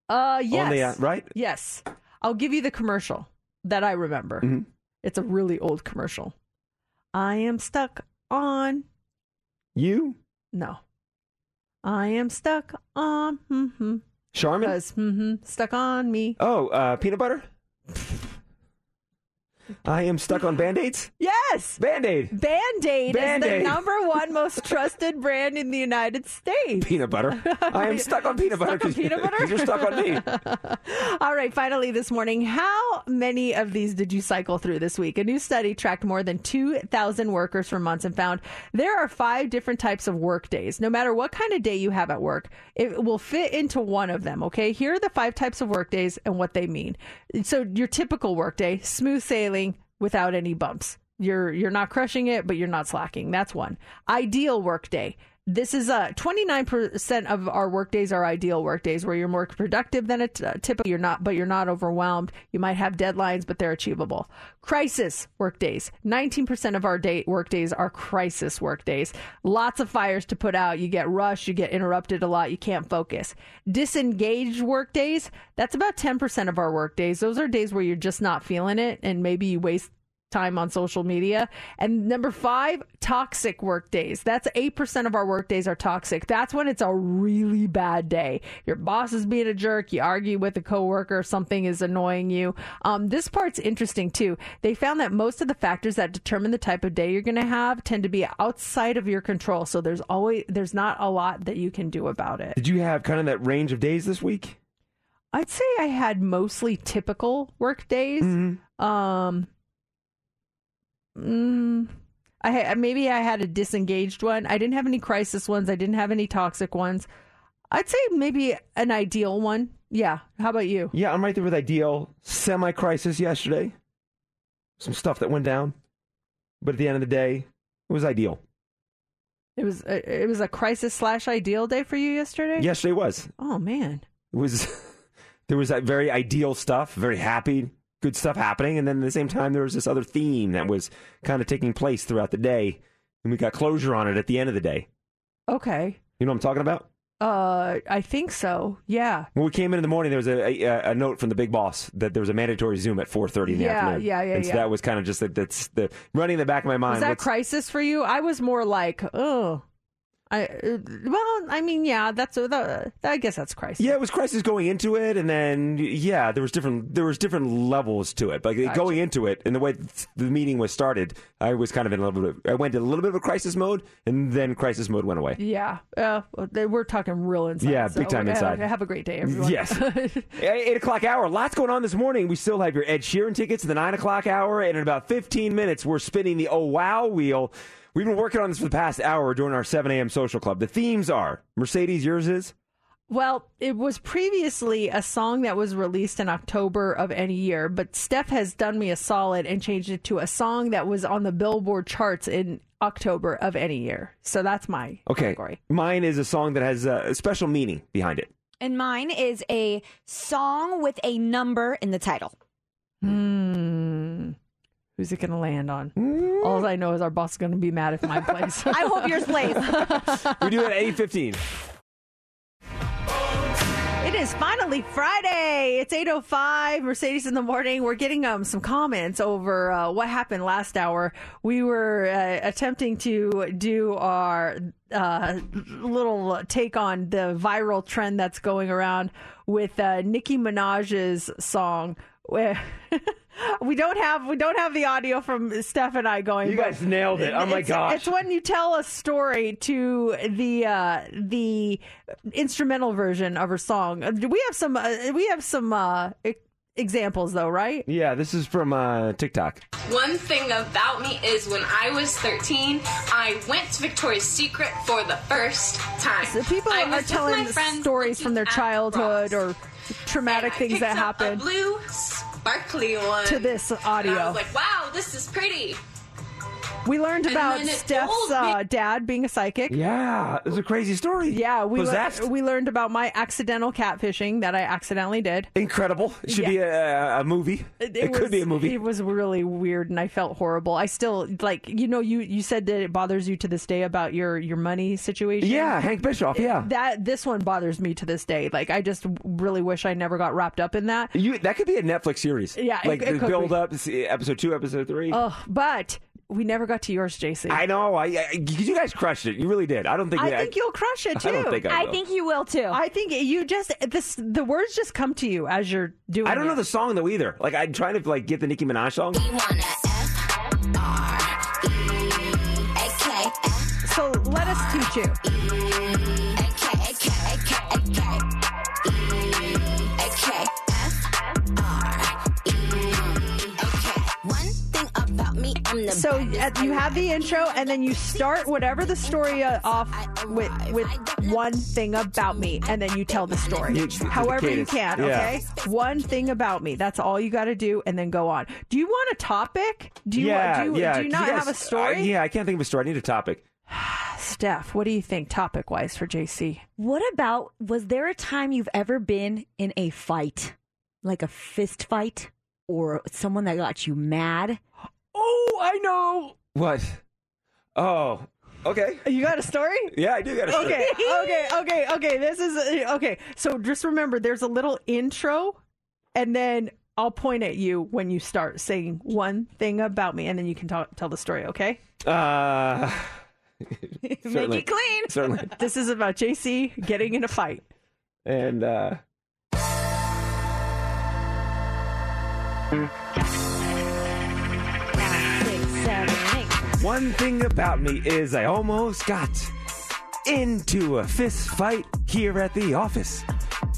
Uh, yes. The, uh, right? Yes. I'll give you the commercial that I remember. Mhm. It's a really old commercial. I am stuck on. You, No. I am stuck on. Mm-hmm. Charmin. Because, mm-hmm, stuck on me. Oh, uh, peanut butter. I am stuck on band aids. Yes. Band aid. Band Aid is the Band-Aid. number one most trusted brand in the United States. Peanut butter. I am stuck on peanut butter. Stuck on peanut butter? you're stuck on me. All right, finally this morning, how many of these did you cycle through this week? A new study tracked more than 2,000 workers for months and found there are five different types of work days. No matter what kind of day you have at work, it will fit into one of them, okay? Here are the five types of work days and what they mean. So, your typical work day, smooth sailing without any bumps. You're you're not crushing it, but you're not slacking. That's one. Ideal work day. This is uh, 29% of our work days are ideal work days where you're more productive than a t- typical you're not but you're not overwhelmed. You might have deadlines but they're achievable. Crisis work days. 19% of our day work days are crisis work days. Lots of fires to put out. You get rushed, you get interrupted a lot, you can't focus. Disengaged work days. That's about 10% of our work days. Those are days where you're just not feeling it and maybe you waste time on social media. And number five, toxic work days. That's 8% of our work days are toxic. That's when it's a really bad day. Your boss is being a jerk. You argue with a coworker. Something is annoying you. Um, this part's interesting too. They found that most of the factors that determine the type of day you're going to have tend to be outside of your control. So there's always, there's not a lot that you can do about it. Did you have kind of that range of days this week? I'd say I had mostly typical work days. Um, mm, I maybe I had a disengaged one. I didn't have any crisis ones. I didn't have any toxic ones. I'd say maybe an ideal one. Yeah. How about you? Yeah, I'm right there with ideal. Semi crisis yesterday. Some stuff that went down. But at the end of the day, it was ideal. It was a, it was a crisis slash ideal day for you yesterday. Yesterday was. Oh man. It was there was that very ideal stuff, very happy, good stuff happening, and then at the same time there was this other theme that was kind of taking place throughout the day, and we got closure on it at the end of the day. Okay. You know what I'm talking about? Uh, I think so. Yeah. When we came in in the morning, there was a, a, a note from the big boss that there was a mandatory Zoom at 4:30 in the Yeah, afternoon. yeah, yeah, And so that was kind of just that. That's the running in the back of my mind. Was that crisis for you? I was more like, oh, I uh, well, I mean, yeah, that's uh, the, I guess that's crisis. Yeah, it was crisis going into it, and then yeah, there was different there was different levels to it. Like Gotcha. going into it, and the way the meeting was started, I was kind of in a little bit. Of, I went in a little bit of a crisis mode, and then crisis mode went away. Yeah, uh, we're talking real inside. Yeah, big time uh, inside. Have a great day, everyone. Yes. Eight o'clock hour. Lots going on this morning. We still have your Ed Sheeran tickets the nine o'clock hour, and in about fifteen minutes, we're spinning the Oh Wow wheel. We've been working on this for the past hour during our 7 a.m. social club. The themes are Mercedes, yours is? Well, it was previously a song that was released in October of any year, but Steph has done me a solid and changed it to a song that was on the Billboard charts in October of any year. So that's my Okay. category. Mine is a song that has uh, a special meaning behind it. And mine is a song with a number in the title. Hmm. Who's it going to land on? All I know is our boss is going to be mad if mine plays. I hope yours plays. We do it at eight fifteen. It is finally Friday. It's 8:05. Mercedes in the morning. We're getting um some comments over uh, what happened last hour. We were uh, attempting to do our uh, little take on the viral trend that's going around with uh, Nicki Minaj's song. Where we don't have we don't have the audio from Steph and I going. You guys nailed it. Oh my it's- gosh. It's when you tell a story to the uh, the instrumental version of her song. Uh, We have some uh, we have some uh, e- examples though, right? Yeah, this is from uh, TikTok. One thing about me is when I was 13, I went to Victoria's Secret for the first time. So people I are telling stories from their looking at childhood or traumatic I things that up happened A blue sparkly one to this And audio. I was like, wow, this is pretty. We learned about Steph's uh, dad being a psychic. Yeah, it's a crazy story. Yeah, we Possessed. we learned about my accidental catfishing that I accidentally did. Incredible. It should be a, a movie. It, could was- be a movie. It was really weird, and I felt horrible. I still like, you know, you you said that it bothers you to this day about your your money situation. Yeah, Hank Bischoff. Yeah. that this one bothers me to this day. Like, I just really wish I never got wrapped up in that. You that could be a Netflix series. Yeah, it- like it the could build be. up, see, episode two, episode three. Oh, but we never got to yours, JC. I know. I, I you guys crushed it. You really did. I don't think. I we- think you'll crush it too. I don't think I will. you will too. I think you just this the words just come to you as you're doing. I don't know the song though either. Like I'm trying to like get the Nicki Minaj song. So let us teach you. So uh, you have the intro, and then you start whatever the story uh, off with with one thing about me, and then you tell the story, You- the however you cadence. can. Yeah. Okay, one thing about me. That's all you got to do, and then go on. Do you want a topic? Do you yeah, do you, yeah. do you Can not guys- have a story? I- yeah, I can't think of a story. I need a topic. Steph, what do you think topic wise for JC? What about was there a time you've ever been in a fight, like a fist fight, or someone that got you mad? Oh, I know. What? Oh, okay. You got a story? Yeah, I do got a story. Okay, okay, okay, okay. This is okay. So just remember, there's a little intro, and then I'll point at you when you start saying one thing about me, and then you can talk, tell the story. Okay? Uh, certainly. it clean. Certainly. This is about JC getting in a fight. And uh, one thing about me is I almost got into a fist fight here at the office.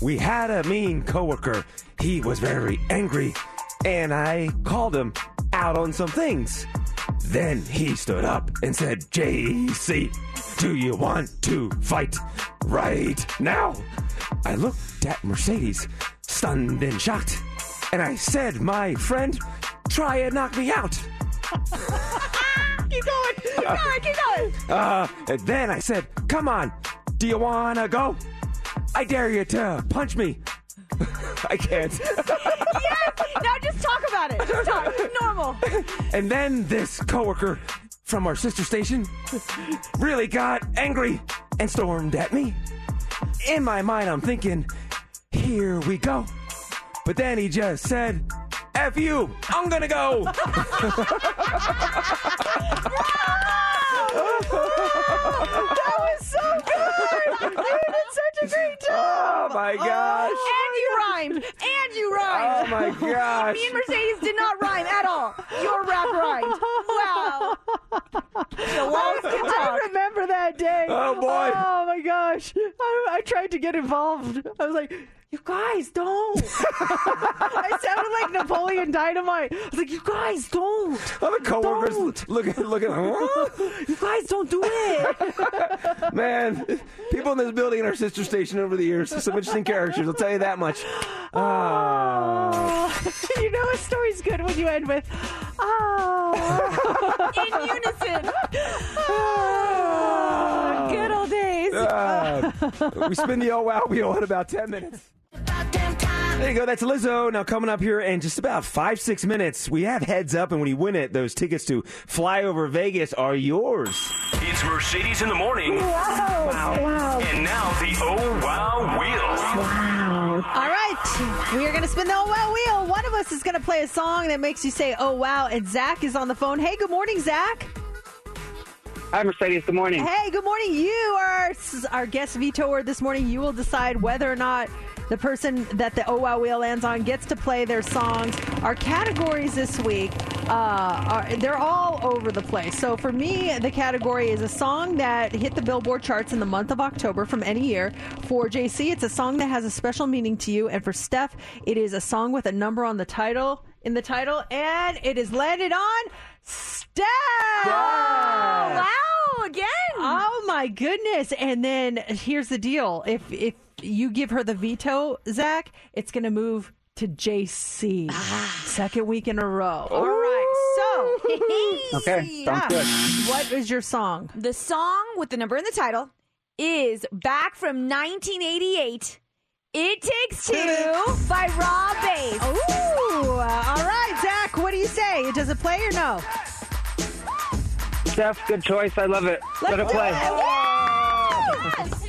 We had a mean coworker. He was very angry, and I called him out on some things. Then he stood up and said, JC, do you want to fight right now? I looked at Mercedes, stunned and shocked, and I said, My friend, try and knock me out. keep going. Keep going. Keep going. Uh, and then I said, Come on, do you wanna go? I dare you to punch me. I can't. yes. Now just talk about it. Just talk. Normal. And then this coworker from our sister station really got angry and stormed at me. In my mind, I'm thinking, here we go. But then he just said, F you, I'm gonna go. That was so good. You did such a great job. Oh my oh, gosh. And you rhymed. And you rhymed. Oh my gosh. Me and Mercedes did not rhyme at all. Your rap rhymed. Wow. The walls can I remember that day. Oh, boy. Oh my gosh! I, I tried to get involved. I was like, "You guys don't." I sounded like Napoleon Dynamite. I was like, "You guys don't." Other coworkers Don't. looking, looking, huh? You guys don't do it. Man, people in this building in our sister station over the years, some interesting characters, I'll tell you that much. Oh. you know a story's good when you end with, "Oh." In unison. Ah, good old days. Uh, we spin the oh wow wheel in about 10 minutes. There you go. That's Lizzo. Now, coming up here in just about five, six minutes, we have heads up, and when you win it, those tickets to fly over Vegas are yours. It's Mercedes in the morning. Wow. Wow. wow. And now the Oh Wow Wheel. Wow. All right, we are going to spin the oh wow wheel. One of us is going to play a song that makes you say oh wow, and Zach is on the phone. Hey, good morning, Zach. Hi, Mercedes. Good morning. Hey, good morning. You are our guest vetoer this morning. You will decide whether or not the person that the Oh Wow Wheel lands on gets to play their songs. Our categories this week, uh, are, they're all over the place. So for me, the category is a song that hit the Billboard charts in the month of October from any year. For JC, it's a song that has a special meaning to you. And for Steph, it is a song with a number on the title. In the title, and it is landed on Steph. Wow, again. Oh my goodness! And then here's the deal: if if you give her the veto, Zach, it's going to move to JC. Ah. Second week in a row. All right. So, Okay, sounds good. What is your song? The song with the number in the title is back from 1988. It Takes Two by Rob Bass. Ooh, all right, Zach. What do you say? Does it play or no? Steph, good choice. I love it. Let it play. Mix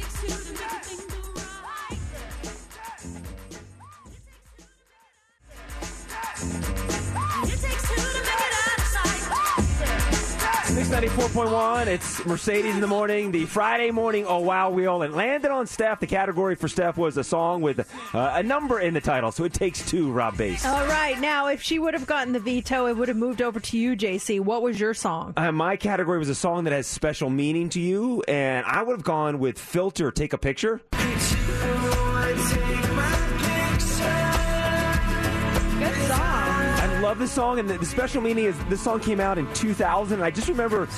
94.1, it's Mercedes in the morning, the Friday morning Oh Wow Wheel, and landed on Steph. The category for Steph was a song with uh, a number in the title, so it takes two, Rob Bass. All right. Now, if she would have gotten the veto, it would have moved over to you, JC. What was your song? Uh, my category was a song that has special meaning to you, and I would have gone with Filter, Take a Picture. Love this song, and the, the special meaning is this song came out in 2000, and I just remember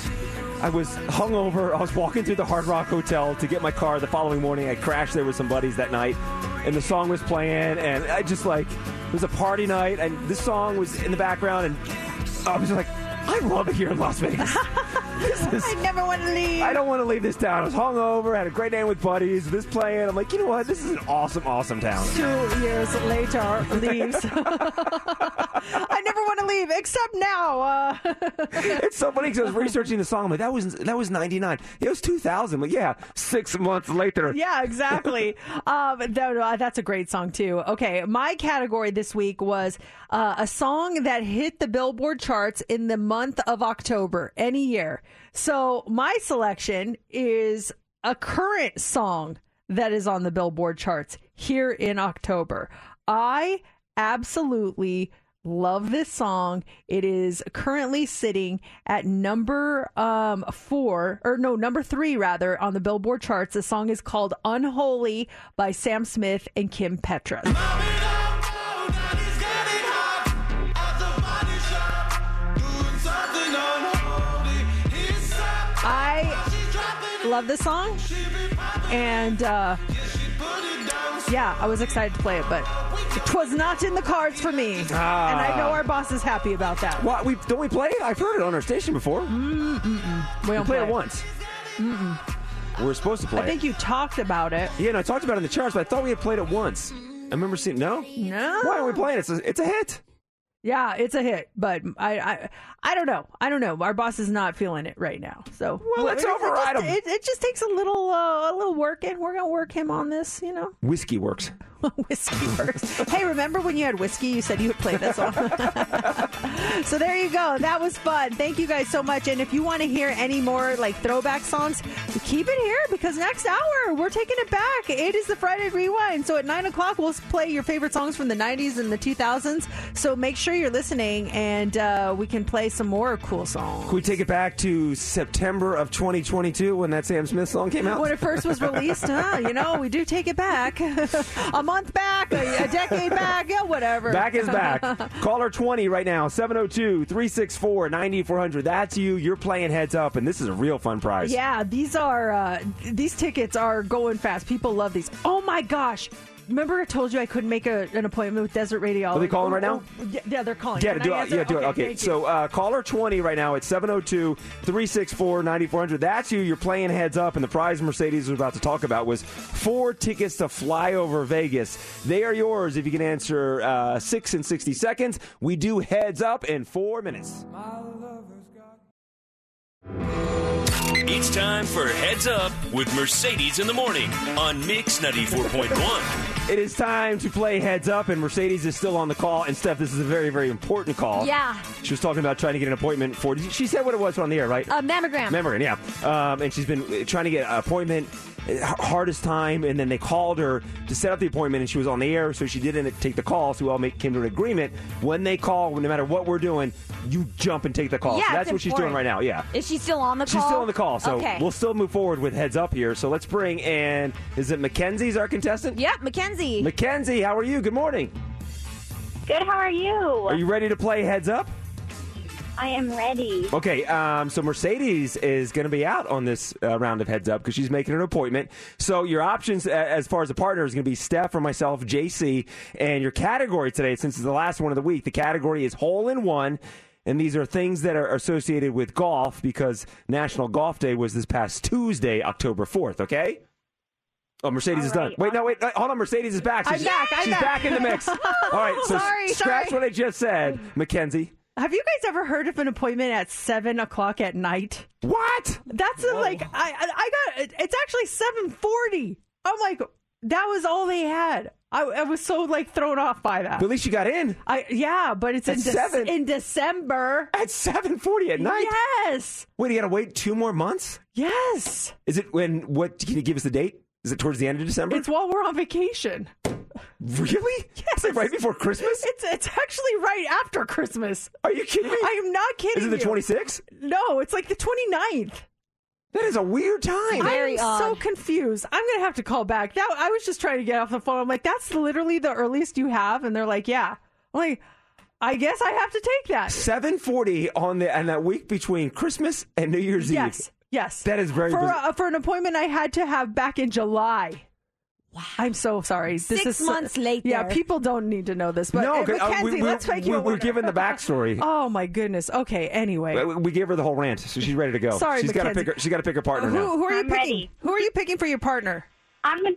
I was hungover. I was walking through the Hard Rock Hotel to get my car the following morning. I crashed there with some buddies that night, and the song was playing, and I just like it was a party night, and this song was in the background, and I was like, I love it here in Las Vegas. Is- I never want to leave. I don't want to leave this town. I was hungover, had a great night with buddies. This playing, I'm like, you know what? This is an awesome, awesome town. Two years later, leaves. I never want to leave, except now. Uh, it's so funny because I was researching the song. I'm like, that was that was '99. It was 2000. But yeah, six months later. yeah, exactly. um, no, no, that's a great song too. Okay, my category this week was uh, a song that hit the Billboard charts in the month of October, any year. So my selection is a current song that is on the Billboard charts here in October. I absolutely love this song. It is currently sitting at number um, four, or no, number three rather, on the Billboard charts. The song is called Unholy by Sam Smith and Kim Petras. Love this song. And uh, yeah, I was excited to play it, but it was not in the cards for me. And I know ah. our boss is happy about that. What we don't we play it? I've heard it on our station before. Mm-mm. We We don't played play it once. Mm-mm. We're supposed to play it. I think you talked about it. it. Yeah, no, I talked about it in the charts, but I thought we had played it once. I remember seeing no. No. Why are we playing it? It's a, it's a hit. Yeah, it's a hit, but I, I, I don't know. I don't know. Our boss is not feeling it right now. So Well, let's it- it override just- him. It, it just takes a little, uh, a little work, and We're gonna work him on this, you know. Whiskey works. whiskey works. hey, remember when you had whiskey? You said you would play this song. so there you go. That was fun. Thank you guys so much. And if you want to hear any more like throwback songs, keep it here because next hour we're taking it back. It is the Friday Rewind. So at nine o'clock we'll play your favorite songs from the '90s and the 2000s. So make sure you're listening, and uh, we can play some more cool songs. Can we take it back to September of 2022 when that Sam Smith song came out? When it first was released, huh? You know, we do take it back. month back, a, a decade back, yeah, whatever. Back is back. Caller 20 right now, 702 364 9400. That's you. You're playing heads up, and this is a real fun prize. Yeah, these are uh, these tickets are going fast. People love these. Oh my gosh. Remember I told you I couldn't make a, an appointment with Desert Radiology. Are they calling right now? Oh, yeah, yeah, they're calling. Yeah, Can do I it. Yeah, do it. Okay. So, uh, caller 20 right now. It's 702 364 9400. That's you. You're playing heads up, and the prize Mercedes was about to talk about was four tickets to fly over Vegas. They are yours if you can answer uh, six in 60 seconds. We do heads up in four minutes. It's time for Heads Up with Mercedes in the Morning on Mix 94.1. It is time to play heads up, and Mercedes is still on the call. And Steph, this is a very, very important call. Yeah. She was talking about trying to get an appointment for. She said what it was on the air, right? A mammogram. Mammogram, yeah. Um, and she's been trying to get an appointment, hardest time. And then they called her to set up the appointment, and she was on the air, so she didn't take the call. So we all make, came to an agreement. When they call, no matter what we're doing, you jump and take the call. Yeah, so that's it's what she's doing right now. Yeah. Is she still on the call? She's still on the call, so okay. we'll still move forward with heads up here. So let's bring in. Is it Mackenzie's our contestant? Yep, Mackenzie. Mackenzie, how are you? Good morning. Good. How are you? Are you ready to play heads up? I am ready. Okay, um, so Mercedes is going to be out on this uh, round of heads up because she's making an appointment. So your options, a- as far as a partner, is going to be Steph or myself, JC. And your category today, since it's the last one of the week, the category is hole in one. And these are things that are associated with golf because National Golf Day was this past Tuesday, October 4th, okay? Oh, Mercedes is done. Wait, no, wait, wait, hold on. Mercedes is back. I'm She's, back, I'm she's back. in the mix. All right, so Sorry, scratch sorry. what I just said, Mackenzie. Have you guys ever heard of an appointment at seven o'clock at night? What? That's a, like I I I got it's actually seven forty. I'm like that was all they had. I, I was so like thrown off by that. But at least you got in. I yeah, but it's in, At Dec- seven? in December. At 7:40 at night? Yes. Wait, you got to wait two more months? Yes. Is it when? What can you give us the date? Is it towards the end of December? It's while we're on vacation. really? Yes. Like right before Christmas. It's it's actually right after Christmas. Are you kidding me? I am not kidding. Is it the you. 26th? No, it's like the 29th. That is a weird time. Very I'm so confused. I'm gonna have to call back. That I was just trying to get off the phone. I'm like, that's literally the earliest you have, and they're like, yeah. I'm like, I guess I have to take that. 7:40 on the and that week between Christmas and New Year's Yes, Eve. Yes. That is very for bizarre. uh, for an appointment I had to have back in July. Wow. I'm so sorry. This Six is so- months later. Yeah, people don't need to know this, but no, uh, 'cause, uh, Mackenzie, we, we, let's make we, you a we're winner. given the backstory. Oh my goodness. Okay. Anyway, We- we gave her the whole rant, so she's ready to go. Sorry, she's got to Mackenzie. pick her. She's got to pick her partner who, now. who are you I'm picking? ready. Who are you picking for your partner? I'm a,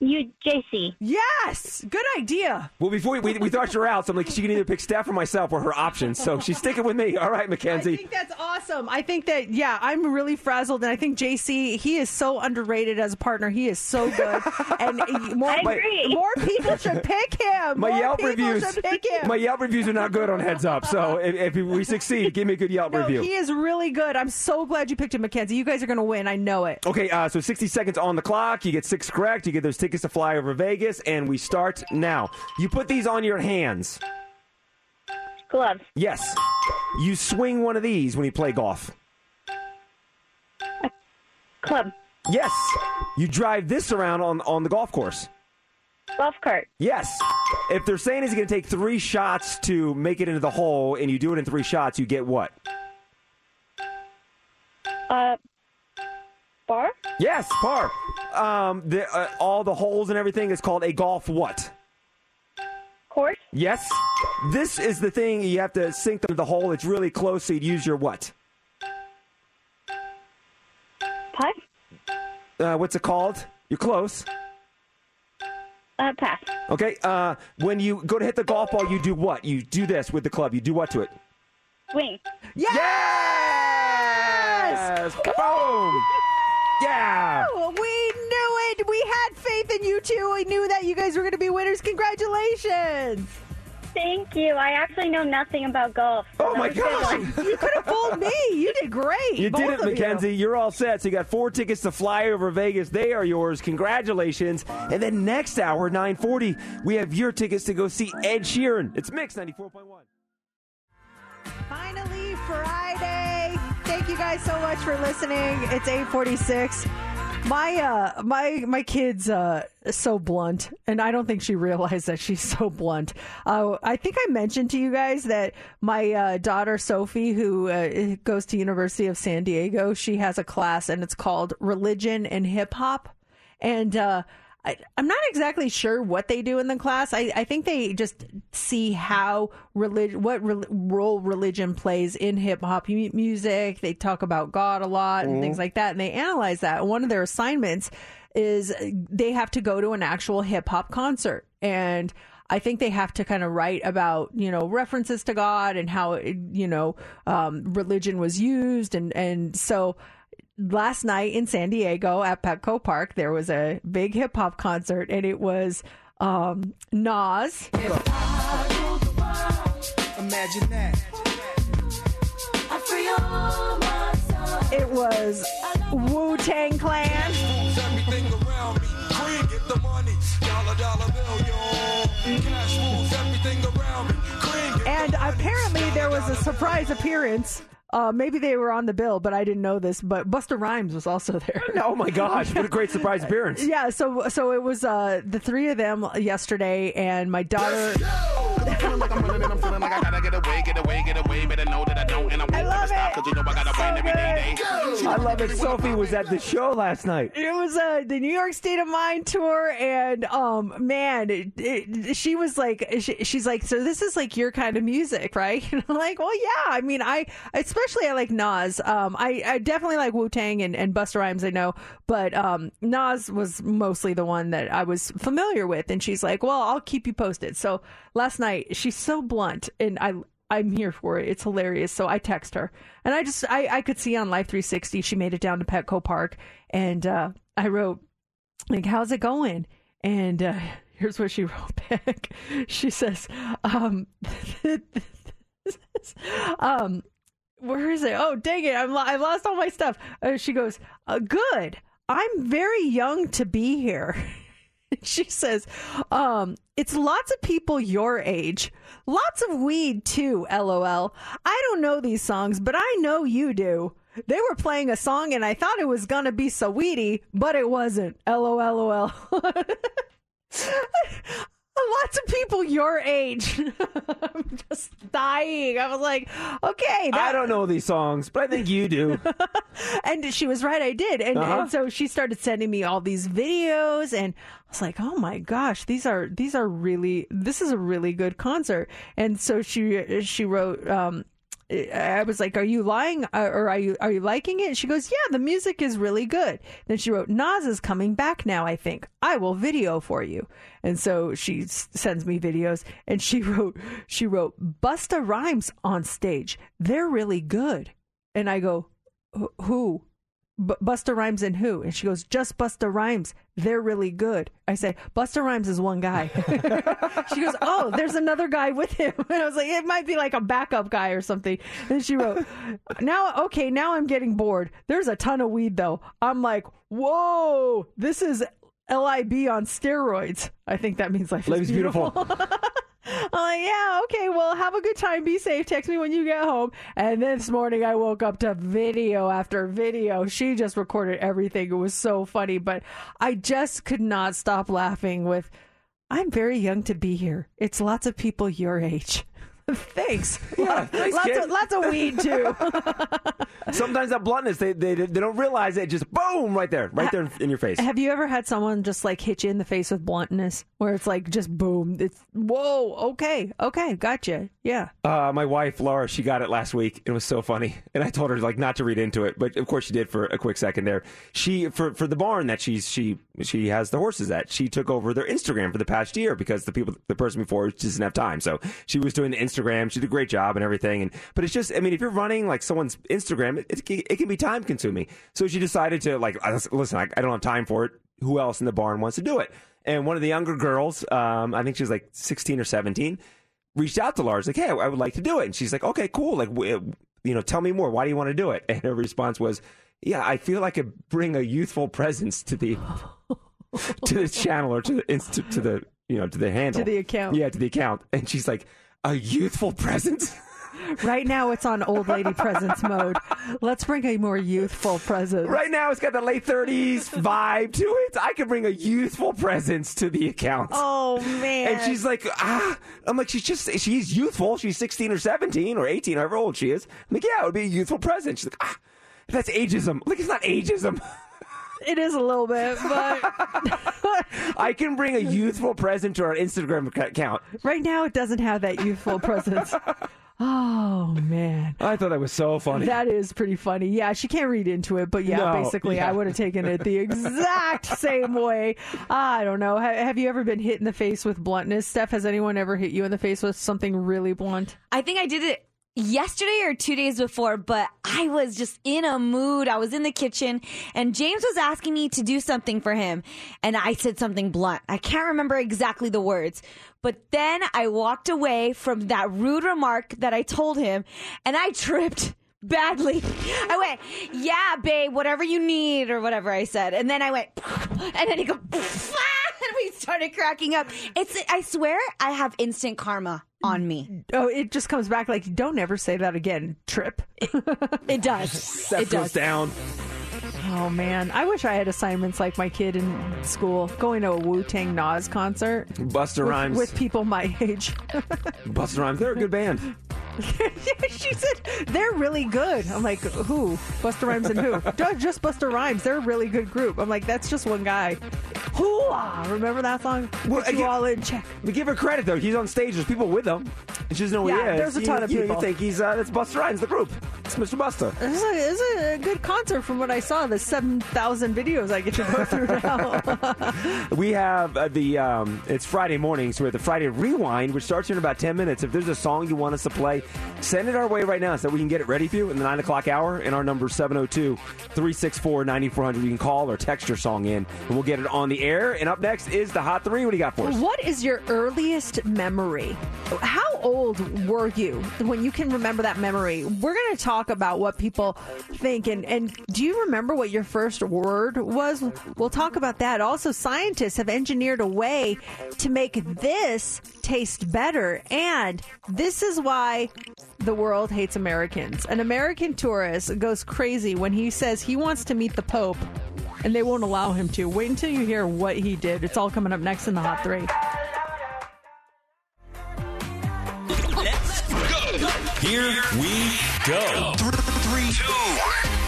you, JC. Yes, good idea. Well, before we, we, we thought you were out, so I'm like, she can either pick Steph or myself or her options. So she's sticking with me. All right, Mackenzie. I think that's awesome. I think that yeah, I'm really frazzled, and I think JC he is so underrated as a partner. He is so good, and more I agree. more people should pick him. My more Yelp people reviews. should pick him. My Yelp reviews are not good on Heads Up. So if, if we succeed, give me a good Yelp no, review. he is really good. I'm so glad you picked him, Mackenzie. You guys are going to win. I know it. Okay, uh, so 60 seconds on the clock. You get six correct. You get those tickets to fly over Vegas, and we start now. You put these on your hands. Gloves. Yes. You swing one of these when you play golf. Club. Yes. You drive this around on, on the golf course. Golf cart. Yes. If they're saying it's going to take three shots to make it into the hole, and you do it in three shots, you get what? Uh, bar. Yes, par. Um, the, uh, all the holes and everything is called a golf what? Course. Yes. This is the thing you have to sink them to the hole. It's really close, so you'd use your what? Putt. Uh, what's it called? You're close. Uh, pass. Okay. Uh, when you go to hit the golf ball, you do what? You do this with the club. You do what to it? Swing. Yes. Yes. Boom. Yeah. Oh, we knew it. We had faith in you two. We knew that you guys were going to be winners. Congratulations. Thank you. I actually know nothing about golf. Oh my was a good gosh. You could have fooled me. You did great. You did it, of you. Mackenzie. You. are all set. So you got four tickets to fly over Vegas. They are yours. Congratulations. And then next hour, 940, we have your tickets to go see Ed Sheeran. It's Mix 94.1. Finally, Friday. Thank you guys so much for listening. It's 846. My uh my my kid's uh so blunt and I don't think she realized that she's so blunt. Uh I think I mentioned to you guys that my uh, daughter Sophie who uh, goes to University of San Diego, she has a class and it's called Religion and Hip Hop and uh I, I'm not exactly sure what they do in the class. I, I think they just see how religion, what re- role religion plays in hip hop mu- music. They talk about God a lot and Mhm. things like that, and they analyze that. One of their assignments is they have to go to an actual hip hop concert and. I think they have to kind of write about, you know, references to God and how, you know, um, religion was used. And, and so last night in San Diego at Petco Park, there was a big hip hop concert and it was um, Nas. Imagine that. It was Wu Tang Clan. Everything around me. Green, get the money. Dollar, dollar bill, yo. Cash rules everything around me. Green, get And apparently there was a surprise appearance. Uh, maybe they were on the bill, but I didn't know this. But Busta Rhymes was also there. Oh my gosh, what a great surprise appearance. Yeah, so so it was uh, the three of them yesterday, and my daughter. I'm running and I'm feeling like I gotta get away, get away, get away. Better know that I don't I won't stop because you know I gotta win every day. day. I love it. Sophie was at the show last night. It was uh, the New York State of Mind tour, and um, man, it, it, she was like, she, she's like, so this is like your kind of music, right? And I'm like, well, yeah. I mean, I especially I like Nas. Um, I, I definitely like Wu Tang and, and Busta Rhymes. I know, but um, Nas was mostly the one that I was familiar with. And she's like, well, I'll keep you posted. So last night, she's so blunt, and I. I'm here for it. It's hilarious. So I text her, and I just I, I could see on Life 360 she made it down to Petco Park, and uh, I wrote like, "How's it going?" And uh, here's what she wrote back. She says, um, um, where is it? Oh, dang it! I'm I lost all my stuff. Uh, she goes, uh, "Good. I'm very young to be here." she says, um, it's lots of people your age. Lots of weed too, lol. I don't know these songs, but I know you do. They were playing a song and I thought it was gonna be so weedy, but it wasn't. LOLOL. Lots of people your age. I'm just dying. I was like, okay. I don't know these songs, but I think you do. and she was right, I did. And, Uh-huh. and so she started sending me all these videos and I was like, "Oh my gosh, these are these are really this is a really good concert." And so she she wrote um I was like, "Are you lying, uh, or are you are you liking it?" She goes, "Yeah, the music is really good." Then she wrote, "Nas is coming back now. I think I will video for you." And so she sends me videos, and she wrote, she wrote, "Busta Rhymes on stage. They're really good." And I go, "Wh- "Who?" B- Busta Rhymes and who? And she goes, just Busta Rhymes. They're really good. I say, Busta Rhymes is one guy. she goes, oh, there's another guy with him. And I was like, it might be like a backup guy or something. And she wrote, now, okay, now I'm getting bored. There's a ton of weed though. I'm like, whoa, this is LIB on steroids. I think that means life, Life is is beautiful. Like, yeah, okay, well, have a good time. Be safe. Text me when you get home. And this morning I woke up to video after video. She just recorded everything. It was so funny, but I just could not stop laughing with, I'm very young to be here. It's lots of people your age. Thanks. Yeah, thanks, lots, of, lots of weed, too. Sometimes that bluntness, they, they they don't realize it. Just boom, right there, right there in your face. Have you ever had someone just like hit you in the face with bluntness where it's like just boom? It's whoa, okay, okay, gotcha. Yeah. Uh, my wife Laura, she got it last week. It was so funny, and I told her like not to read into it, but of course she did for a quick second there. She for for the barn that she's she she has the horses at. She took over their Instagram for the past year because the people the person before just didn't have time, so she was doing the Instagram. She did a great job and everything. And but it's just I mean if you're running like someone's Instagram, it, it, can- it can be time consuming. So she decided to like listen, I, I don't have time for it. Who else in the barn wants to do it? And one of the younger girls, um, I think she was like 16 or 17 reached out to Lars like, "Hey, I would like to do it," and she's like, "Okay, cool. Like, w- you know, tell me more. Why do you want to do it?" And her response was, "Yeah, I feel like I could bring a youthful presence to the to the channel or to the inst- to the you know to the handle To the account. Yeah, to the account." And she's like, "A youthful presence." Right now it's on old lady presence mode. Let's bring a more youthful presence. Right now, it's got the late 30s vibe to it. I could bring a youthful presence to the account. Oh man. And she's like, ah, I'm like, she's just, she's youthful. She's 16 or 17 or 18, however old she is. I'm like, yeah, it would be a youthful presence. She's like, ah, that's ageism. I'm like, it's not ageism. It is a little bit, but I can bring a youthful presence to our Instagram account. Right now, it doesn't have that youthful presence. Oh man. I thought that was so funny. That is pretty funny. Yeah, she can't read into it, but yeah, No, basically, yeah. I would have taken it the exact same way. Ah, I don't know. Have you ever been hit in the face with bluntness? Steph, has anyone ever hit you in the face with something really blunt? I think I did it yesterday or two days before, but I was just in a mood. I was in the kitchen and James was asking me to do something for him. And I said something blunt. I can't remember exactly the words, but then I walked away from that rude remark that I told him and I tripped. Badly. I went, yeah, babe, whatever you need, or whatever I said. And then I went, and then he go, and we started cracking up. It's, I swear, I have instant karma on me. Oh, it just comes back like, don't ever say that again. Trip. It does. That it goes does. down. Oh man, I wish I had assignments like my kid in school, going to a Wu Tang Nas concert. Busta with, Rhymes. with people my age. Busta Rhymes. They're a good band. she said they're really good. I'm like, who? Busta Rhymes and who? Just Busta Rhymes. They're a really good group. I'm like, that's just one guy. Hoo-ah! Remember that song? Well, Put you all in check. We give her credit though. He's on stage. There's people with him. And she doesn't know who Yeah, he is. there's a ton of you, know, people. You think he's uh, that's Busta Rhymes, the group. It's Mr. Buster. This is, a, a good concert from what I saw. The 7,000 videos I get to go through now. We have uh, the um, it's Friday morning, so we have the Friday Rewind, which starts here in about ten minutes. If there's a song you want us to play, send it our way right now so we can get it ready for you in the nine o'clock hour. And our number 702-364-9400. You can call or text your song in, and we'll get it on the air. And up next is the Hot Three. What do you got for us? What is your earliest memory? How old were you when you can remember that memory? We're going to talk about what people think. And, and do you remember what your first word was? We'll talk about that. Also, scientists have engineered a way to make this taste better. And this is why the world hates Americans. An American tourist goes crazy when he says he wants to meet the Pope and they won't allow him to. Wait until you hear what he did. It's all coming up next in the Hot Three. Here we go. Three, two.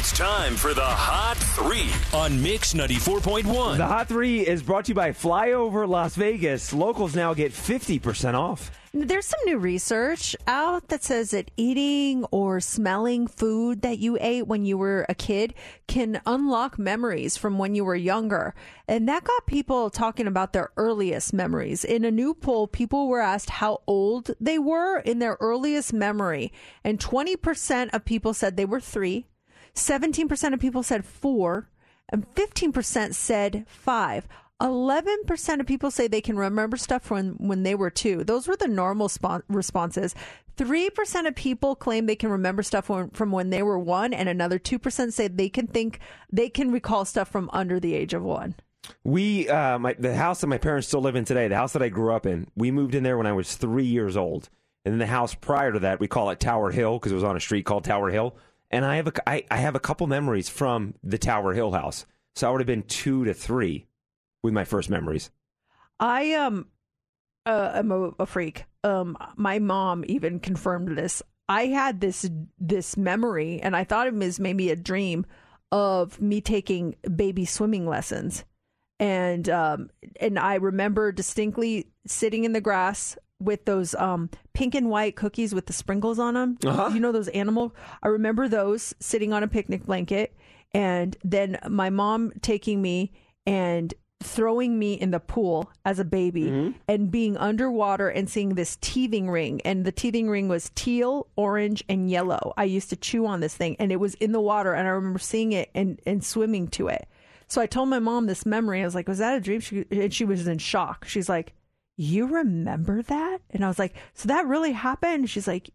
It's time for the Hot Three on Mix 94.1. The Hot Three is brought to you by Flyover Las Vegas. Locals now get fifty percent off. There's some new research out that says that eating or smelling food that you ate when you were a kid can unlock memories from when you were younger. And that got people talking about their earliest memories. In a new poll, people were asked how old they were in their earliest memory. And 20% of people said they were three, 17% of people said four, and 15% said five. 11% of people say they can remember stuff from when they were two. Those were the normal spon- responses. 3% of people claim they can remember stuff when, from when they were one, and another 2% say they can think they can recall stuff from under the age of one. We, uh, my, the house that my parents still live in today, the house that I grew up in, we moved in there when I was three years old. And then the house prior to that, we call it Tower Hill because it was on a street called Tower Hill. And I have a, I, I have a couple memories from the Tower Hill house. So I would have been two to three with my first memories. I um uh, am a, a freak. Um, my mom even confirmed this. I had this this memory, and I thought it was maybe a dream of me taking baby swimming lessons, and um, and I remember distinctly sitting in the grass with those um pink and white cookies with the sprinkles on them. Uh-huh. You know those animal. I remember those sitting on a picnic blanket, and then my mom taking me and throwing me in the pool as a baby and being underwater and seeing this teething ring and the teething ring was teal orange and yellow i used to chew on this thing and it was in the water and i remember seeing it and, and swimming to it so i told my mom this memory i was like was that a dream she, and she was in shock she's like you remember that and i was like so that really happened she's like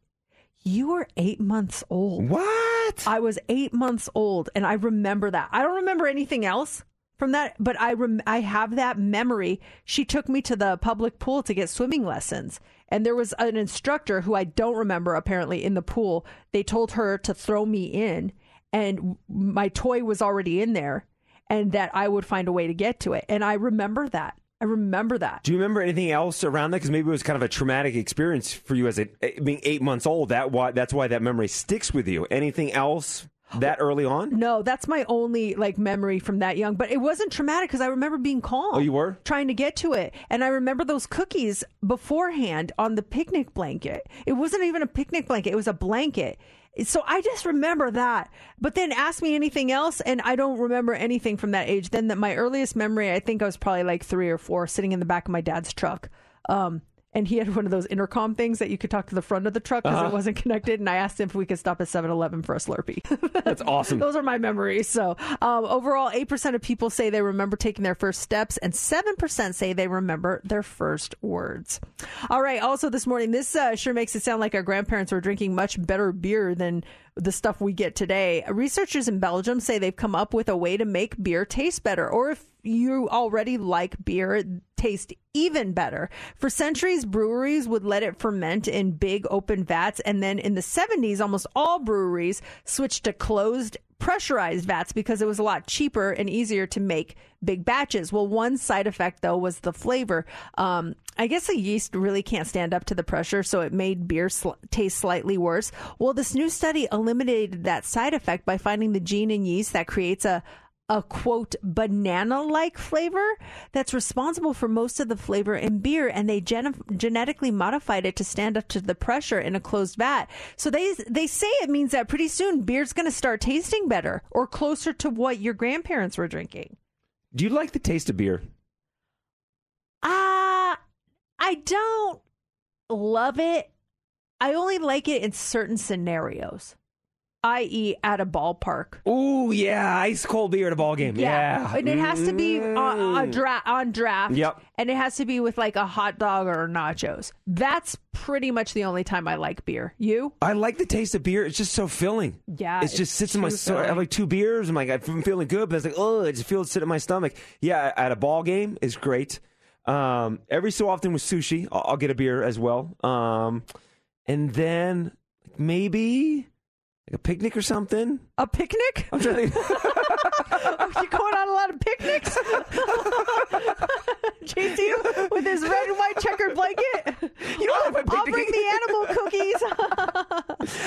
you were eight months old. What? I was eight months old, and I remember that. I don't remember anything else from that, but I rem- I have that memory. She took me to the public pool to get swimming lessons, and there was an instructor who I don't remember apparently in the pool. They told her to throw me in, and my toy was already in there, and that I would find a way to get to it. And I remember that. I remember that. Do you remember anything else around that? Because maybe it was kind of a traumatic experience for you as a eh, being eight months old. That why that's why that memory sticks with you. Anything else that early on? No, that's my only like memory from that young. But it wasn't traumatic because I remember being calm. Oh, you were? trying to get to it, and I remember those cookies beforehand on the picnic blanket. It wasn't even a picnic blanket; it was a blanket. So I just remember that. But then ask me anything else, and I don't remember anything from that age. Then that my earliest memory, I think I was probably like three or four, sitting in the back of my dad's truck. Um, and he had one of those intercom things that you could talk to the front of the truck because Uh-huh. it wasn't connected. And I asked him if we could stop at 7 Eleven for a Slurpee. That's awesome. Those are my memories. So, um, overall, 8% of people say they remember taking their first steps, and 7% say they remember their first words. All right. Also, this morning, this uh, sure makes it sound like our grandparents were drinking much better beer than the stuff we get today. Researchers in Belgium say they've come up with a way to make beer taste better, or if you already like beer, taste even better. For centuries, breweries would let it ferment in big open vats, and then in the 70s, almost all breweries switched to closed pressurized vats because it was a lot cheaper and easier to make big batches. Well, one side effect though was the flavor. Um, I guess the yeast really can't stand up to the pressure, so it made beer sl- taste slightly worse. Well, this new study eliminated that side effect by finding the gene in yeast that creates a a quote banana like flavor that's responsible for most of the flavor in beer and they gen- genetically modified it to stand up to the pressure in a closed vat. So they they say it means that pretty soon beer's going to start tasting better or closer to what your grandparents were drinking. Do you like the taste of beer? ah i don't love it. I only like it in certain scenarios i.e at a ballpark Ooh, yeah, ice cold beer at a ball game. Yeah, and it has to be on, on, dra- on draft. Yep. and it has to be with like a hot dog or nachos. That's pretty much the only time I like beer. You? I like the taste of beer. It's just so filling. Yeah, it just sits in my stomach. I have like two beers. I'm like, I'm feeling good, but it's like, oh, it just feels sit in my stomach. Yeah, at a ball game is great. Um, every so often with sushi, I'll, I'll get a beer as well. Um, and then maybe like a picnic or something. A picnic? I'm trying to think. Oh, you going on a lot of picnics? JT with his red and white checkered blanket. You know what I'll bring the animal cookies.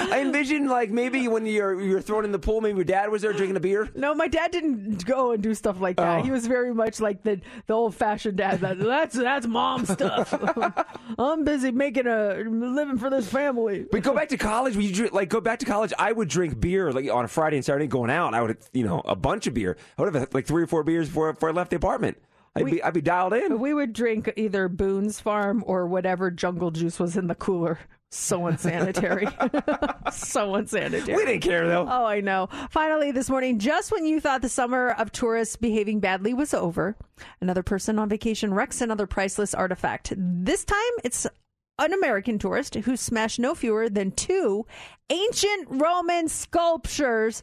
I envision like maybe when you're you're thrown in the pool, maybe your dad was there drinking a beer. No, my dad didn't go and do stuff like that. Oh. He was very much like the the old fashioned dad. That, that's that's mom stuff. I'm busy making a living for this family. But go back to college. When you drink, like go back to college, I would drink beer like on a Friday and Saturday going out. I would you know a bunch of beer. I would have had, like three or four beers before, before I left the apartment. I'd be I'd be dialed in. We would drink either Boone's Farm or whatever jungle juice was in the cooler. So unsanitary. so unsanitary. We didn't care though. Oh, I know. Finally, this morning, just when you thought the summer of tourists behaving badly was over, another person on vacation wrecks another priceless artifact. This time, it's an American tourist who smashed no fewer than two ancient Roman sculptures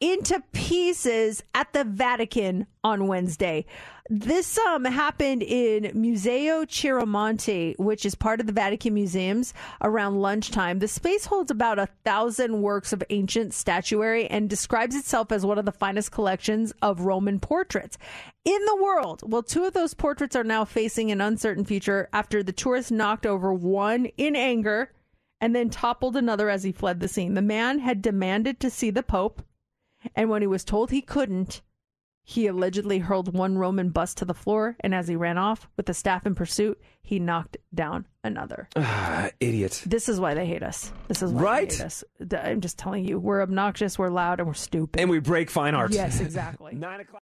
into pieces at the Vatican on Wednesday. This um happened in Museo Chiaramonti, which is part of the Vatican Museums, around lunchtime. The space holds about a thousand works of ancient statuary and describes itself as one of the finest collections of Roman portraits in the world. Well, two of those portraits are now facing an uncertain future after the tourist knocked over one in anger and then toppled another as he fled the scene. The man had demanded to see the Pope, and when he was told he couldn't, he allegedly hurled one Roman bust to the floor, and as he ran off with the staff in pursuit, he knocked down another. Ah, idiot. This is why they hate us. This is why Right? they hate us. I'm just telling you, we're obnoxious, we're loud, and we're stupid. And we break fine art. Yes, exactly. Nine o'clock.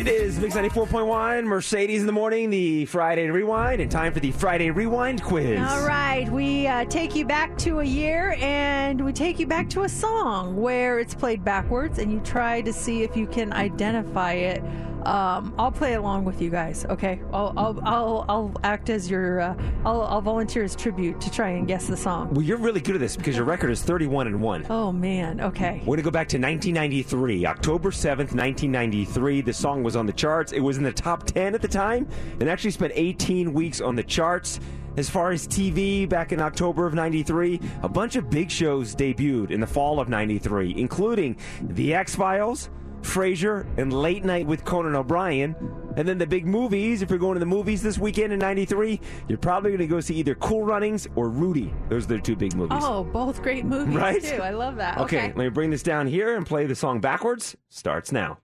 It is Mix 94.1, Mercedes in the morning, the Friday Rewind, and time for the Friday Rewind quiz. All right, we uh, take you back to a year and we take you back to a song where it's played backwards and you try to see if you can identify it. Um, I'll play along with you guys, okay? I'll I'll I'll, I'll act as your uh, I'll I'll volunteer as tribute to try and guess the song. Well, you're really good at this because your record is 31 and 1. Oh man, okay. We're going to go back to 1993, October 7th, 1993. The song was on the charts. It was in the top 10 at the time and actually spent 18 weeks on the charts. As far as TV, back in October of 93, a bunch of big shows debuted in the fall of 93, including The X Files, Frasier, and Late Night with Conan O'Brien, And then the big movies, if you're going to the movies this weekend in 93, you're probably going to go see either Cool Runnings or Rudy. Those are the two big movies. Oh, both great movies Right? too. I love that. Okay, Okay. let me bring this down here and play the song backwards. Starts now.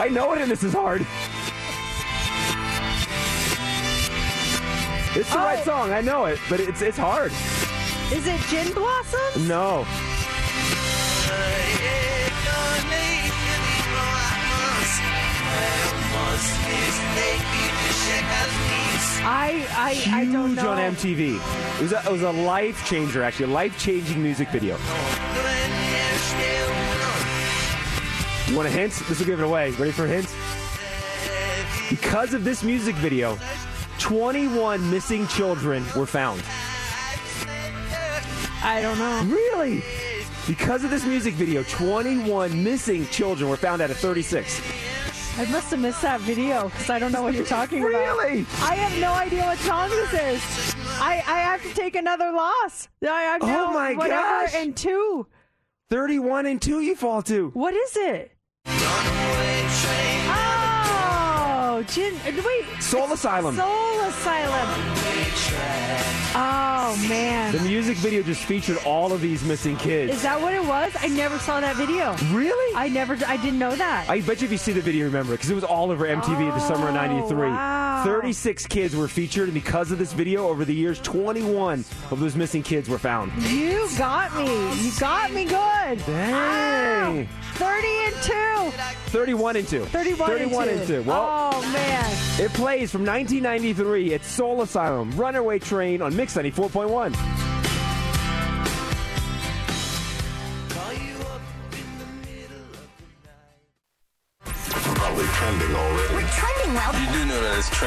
I know it, and this is hard. It's the right oh. song. I know it, but it's it's hard. Is it Gin Blossom? No. I I I don't Huge know. on MTV. It was a, it was a life changer, actually, a life changing music video. You want a hint? This will give it away. Ready for a hint? Because of this music video, 21 missing children were found. I don't know. Really? Because of this music video, 21 missing children were found out of 36. I must have missed that video because I don't know what you're talking about. Really? I have no idea what song this is. I, I have to take another loss. I have Oh no- my whatever gosh. and two. 31 and 2 you fall to. What is it? Run. Oh, Gin. Uh, wait. Soul Asylum. Soul Asylum. Oh man. The music video just featured all of these missing kids. Is that what it was? I never saw that video. Really? I never. I didn't know that. I bet you if you see the video, remember it because it was all over MTV in the summer of '93. Oh, wow. 36 kids were featured, and because of this video, over the years, 21 of those missing kids were found. You got me. You got me good. Dang. Wow. 30 and 2. 31 and 2. 31, 31 and 2. Well, oh, man. it plays from 1993 at Soul Asylum, Runaway Train on Mix 94.1.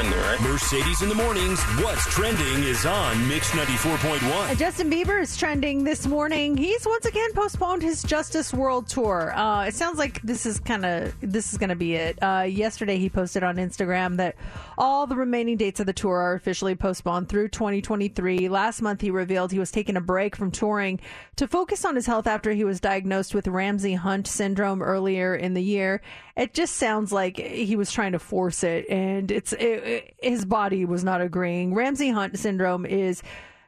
trending, right? Mercedes in the mornings. What's trending is on Mix 94.1. Uh, Justin Bieber is trending this morning. He's once again postponed his Justice World Tour. Uh, it sounds like this is kind of this is going to be it. Uh, yesterday, he posted on Instagram that all the remaining dates of the tour are officially postponed through 2023. Last month, he revealed he was taking a break from touring to focus on his health after he was diagnosed with Ramsay Hunt syndrome earlier in the year. It just sounds like he was trying to force it, and it's it, it- his body was not agreeing. Ramsay Hunt syndrome is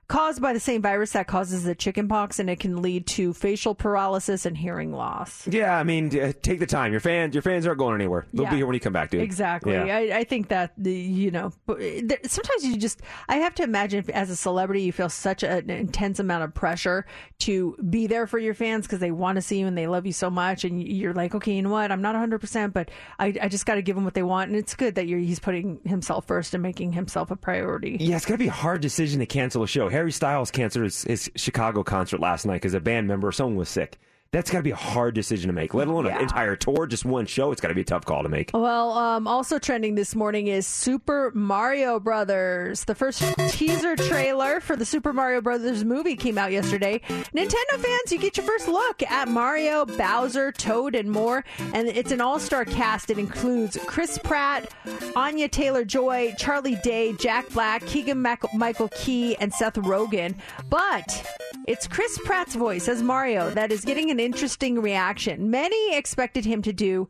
caused by the same virus that causes the chickenpox, and it can lead to facial paralysis and hearing loss. Yeah, I mean, take the time. Your fans, your fans aren't going anywhere. They'll Yeah. be here when you come back, dude. Exactly. Yeah. I, I think that the you know sometimes you just I have to imagine if, as a celebrity you feel such an intense amount of pressure to be there for your fans because they want to see you and they love you so much and you're like okay you know what I'm not 100 percent but I, I just got to give them what they want and it's good that you're he's putting himself first and making himself a priority. Yeah, it's to be a hard decision to cancel a show. Harry Styles canceled his, his Chicago concert last night because a band member someone was sick. That's got to be a hard decision to make, let alone Yeah. an entire tour, just one show. It's got to be a tough call to make. Well, um, also trending this morning is Super Mario Brothers. The first teaser trailer for the Super Mario Brothers movie came out yesterday. Nintendo fans, you get your first look at Mario, Bowser, Toad, and more. And it's an all star cast. It includes Chris Pratt, Anya Taylor Joy, Charlie Day, Jack Black, Keegan Michael Key, and Seth Rogen. But it's Chris Pratt's voice as Mario that is getting an interesting reaction. Many expected him to do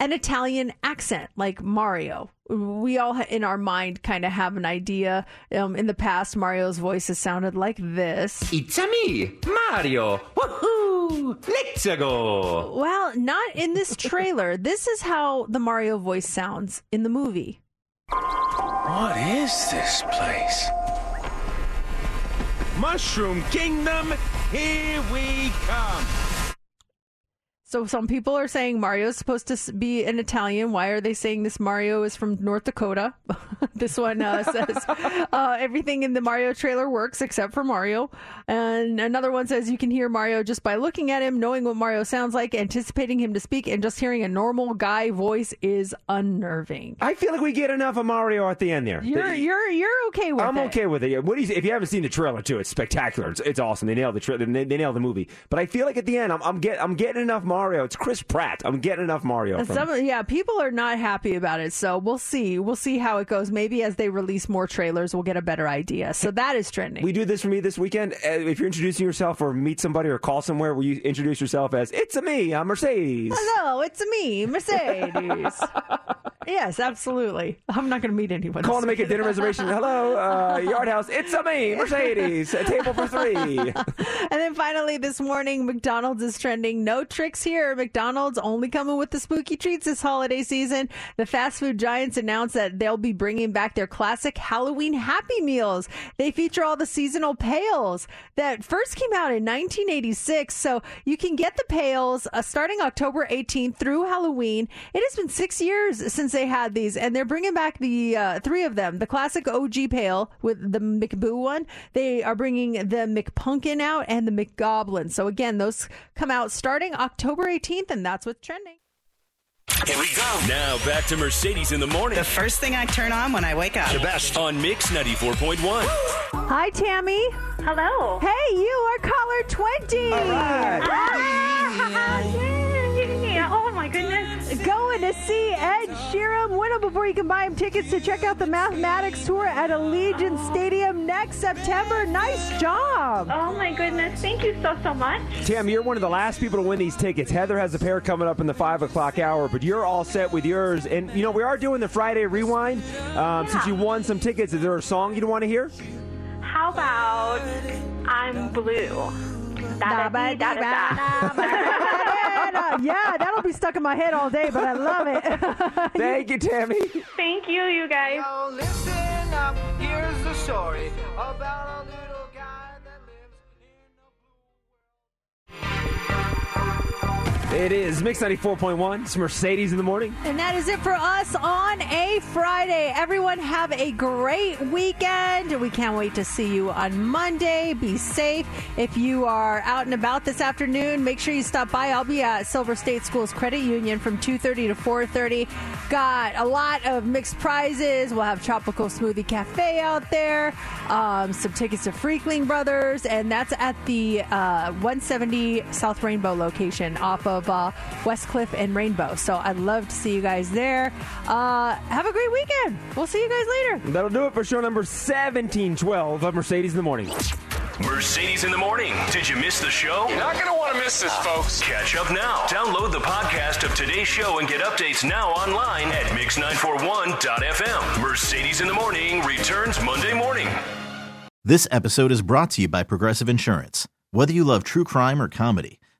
an Italian accent like Mario. We all in our mind kind of have an idea. Um, in the past, Mario's voice has sounded like this. It's a me, Mario. Woohoo! Let's go. Well, not in this trailer. this is how the Mario voice sounds in the movie. What is this place? Mushroom Kingdom, here we come. So some people are saying Mario is supposed to be an Italian. Why are they saying this Mario is from North Dakota? this one uh, says uh, everything in the Mario trailer works except for Mario. And another one says you can hear Mario just by looking at him, knowing what Mario sounds like, anticipating him to speak, and just hearing a normal guy voice is unnerving. I feel like we get enough of Mario at the end there. You're The- you're you're okay with it. I'm it. okay with it. What do you, if you haven't seen the trailer too, it's spectacular. It's, it's awesome. They nailed the trailer. They, they nailed the movie. But I feel like at the end, I'm, I'm get I'm getting enough Mario. It's Chris Pratt. I'm getting enough Mario. From, some, yeah, people are not happy about it. So we'll see. We'll see how it goes. Maybe as they release more trailers, we'll get a better idea. So that is trending. we do this for me this weekend. Uh, If you're introducing yourself or meet somebody or call somewhere, will you introduce yourself as "It's a me, I'm Mercedes"? Hello, it's a me, Mercedes. yes, absolutely. I'm not going to meet anyone. Call to make a dinner reservation. Hello, uh, Yard House. It's a me, Mercedes. A table for three. And then finally, this morning, McDonald's is trending. No tricks here. McDonald's only coming with the spooky treats this holiday season. The fast food giants announced that they'll be bringing back their classic Halloween Happy Meals. They feature all the seasonal pails that first came out in 1986. So you can get the pails uh, starting October 18th through Halloween. It has been six years since they had these, and they're bringing back the uh, three of them the classic OG pail with the McBoo one. They are bringing the McPumpkin out and the McGoblin. So again, those come out starting October 18th, and that's what's trending. Here we go. Now back to Mercedes in the morning. The first thing I turn on when I wake up. The best on Mix 94.1. Hi, Tammy. Hello. Hey, you are caller 20. Ah, yay. Oh my goodness. Going to see Ed Sheeran. Win them before you can buy him tickets to check out the Mathematics Tour at Allegiant Stadium next September. Nice job. Oh my goodness. Thank you so, so much. Tam, you're one of the last people to win these tickets. Heather has a pair coming up in the five o'clock hour, but you're all set with yours. And you know we are doing the Friday rewind. Um, Since you won some tickets, is there a song you'd want to hear? How about I'm blue? yeah, that'll be stuck in my head all day, but I love it. Thank you, Tammy. Thank you, you guys. listen up, here's the story about It is Mix 94.1. It's Mercedes in the morning. And that is it for us on a Friday. Everyone have a great weekend. We can't wait to see you on Monday. Be safe. If you are out and about this afternoon, make sure you stop by. I'll be at Silver State Schools Credit Union from 2:30 to 4:30. Got a lot of mixed prizes. We'll have Tropical Smoothie Cafe out there. Um, some tickets to Freakling Brothers, and that's at the uh, 170 South Rainbow location off of uh, West Cliff and Rainbow. So I'd love to see you guys there. Uh, have a great weekend. We'll see you guys later. That'll do it for show number 1712 of Mercedes in the morning. Mercedes in the morning. Did you miss the show? You're not going to want to miss this, folks. Catch up now. Download the podcast of today's show and get updates now online at mix941.fm. Mercedes in the morning returns Monday morning. This episode is brought to you by Progressive Insurance. Whether you love true crime or comedy,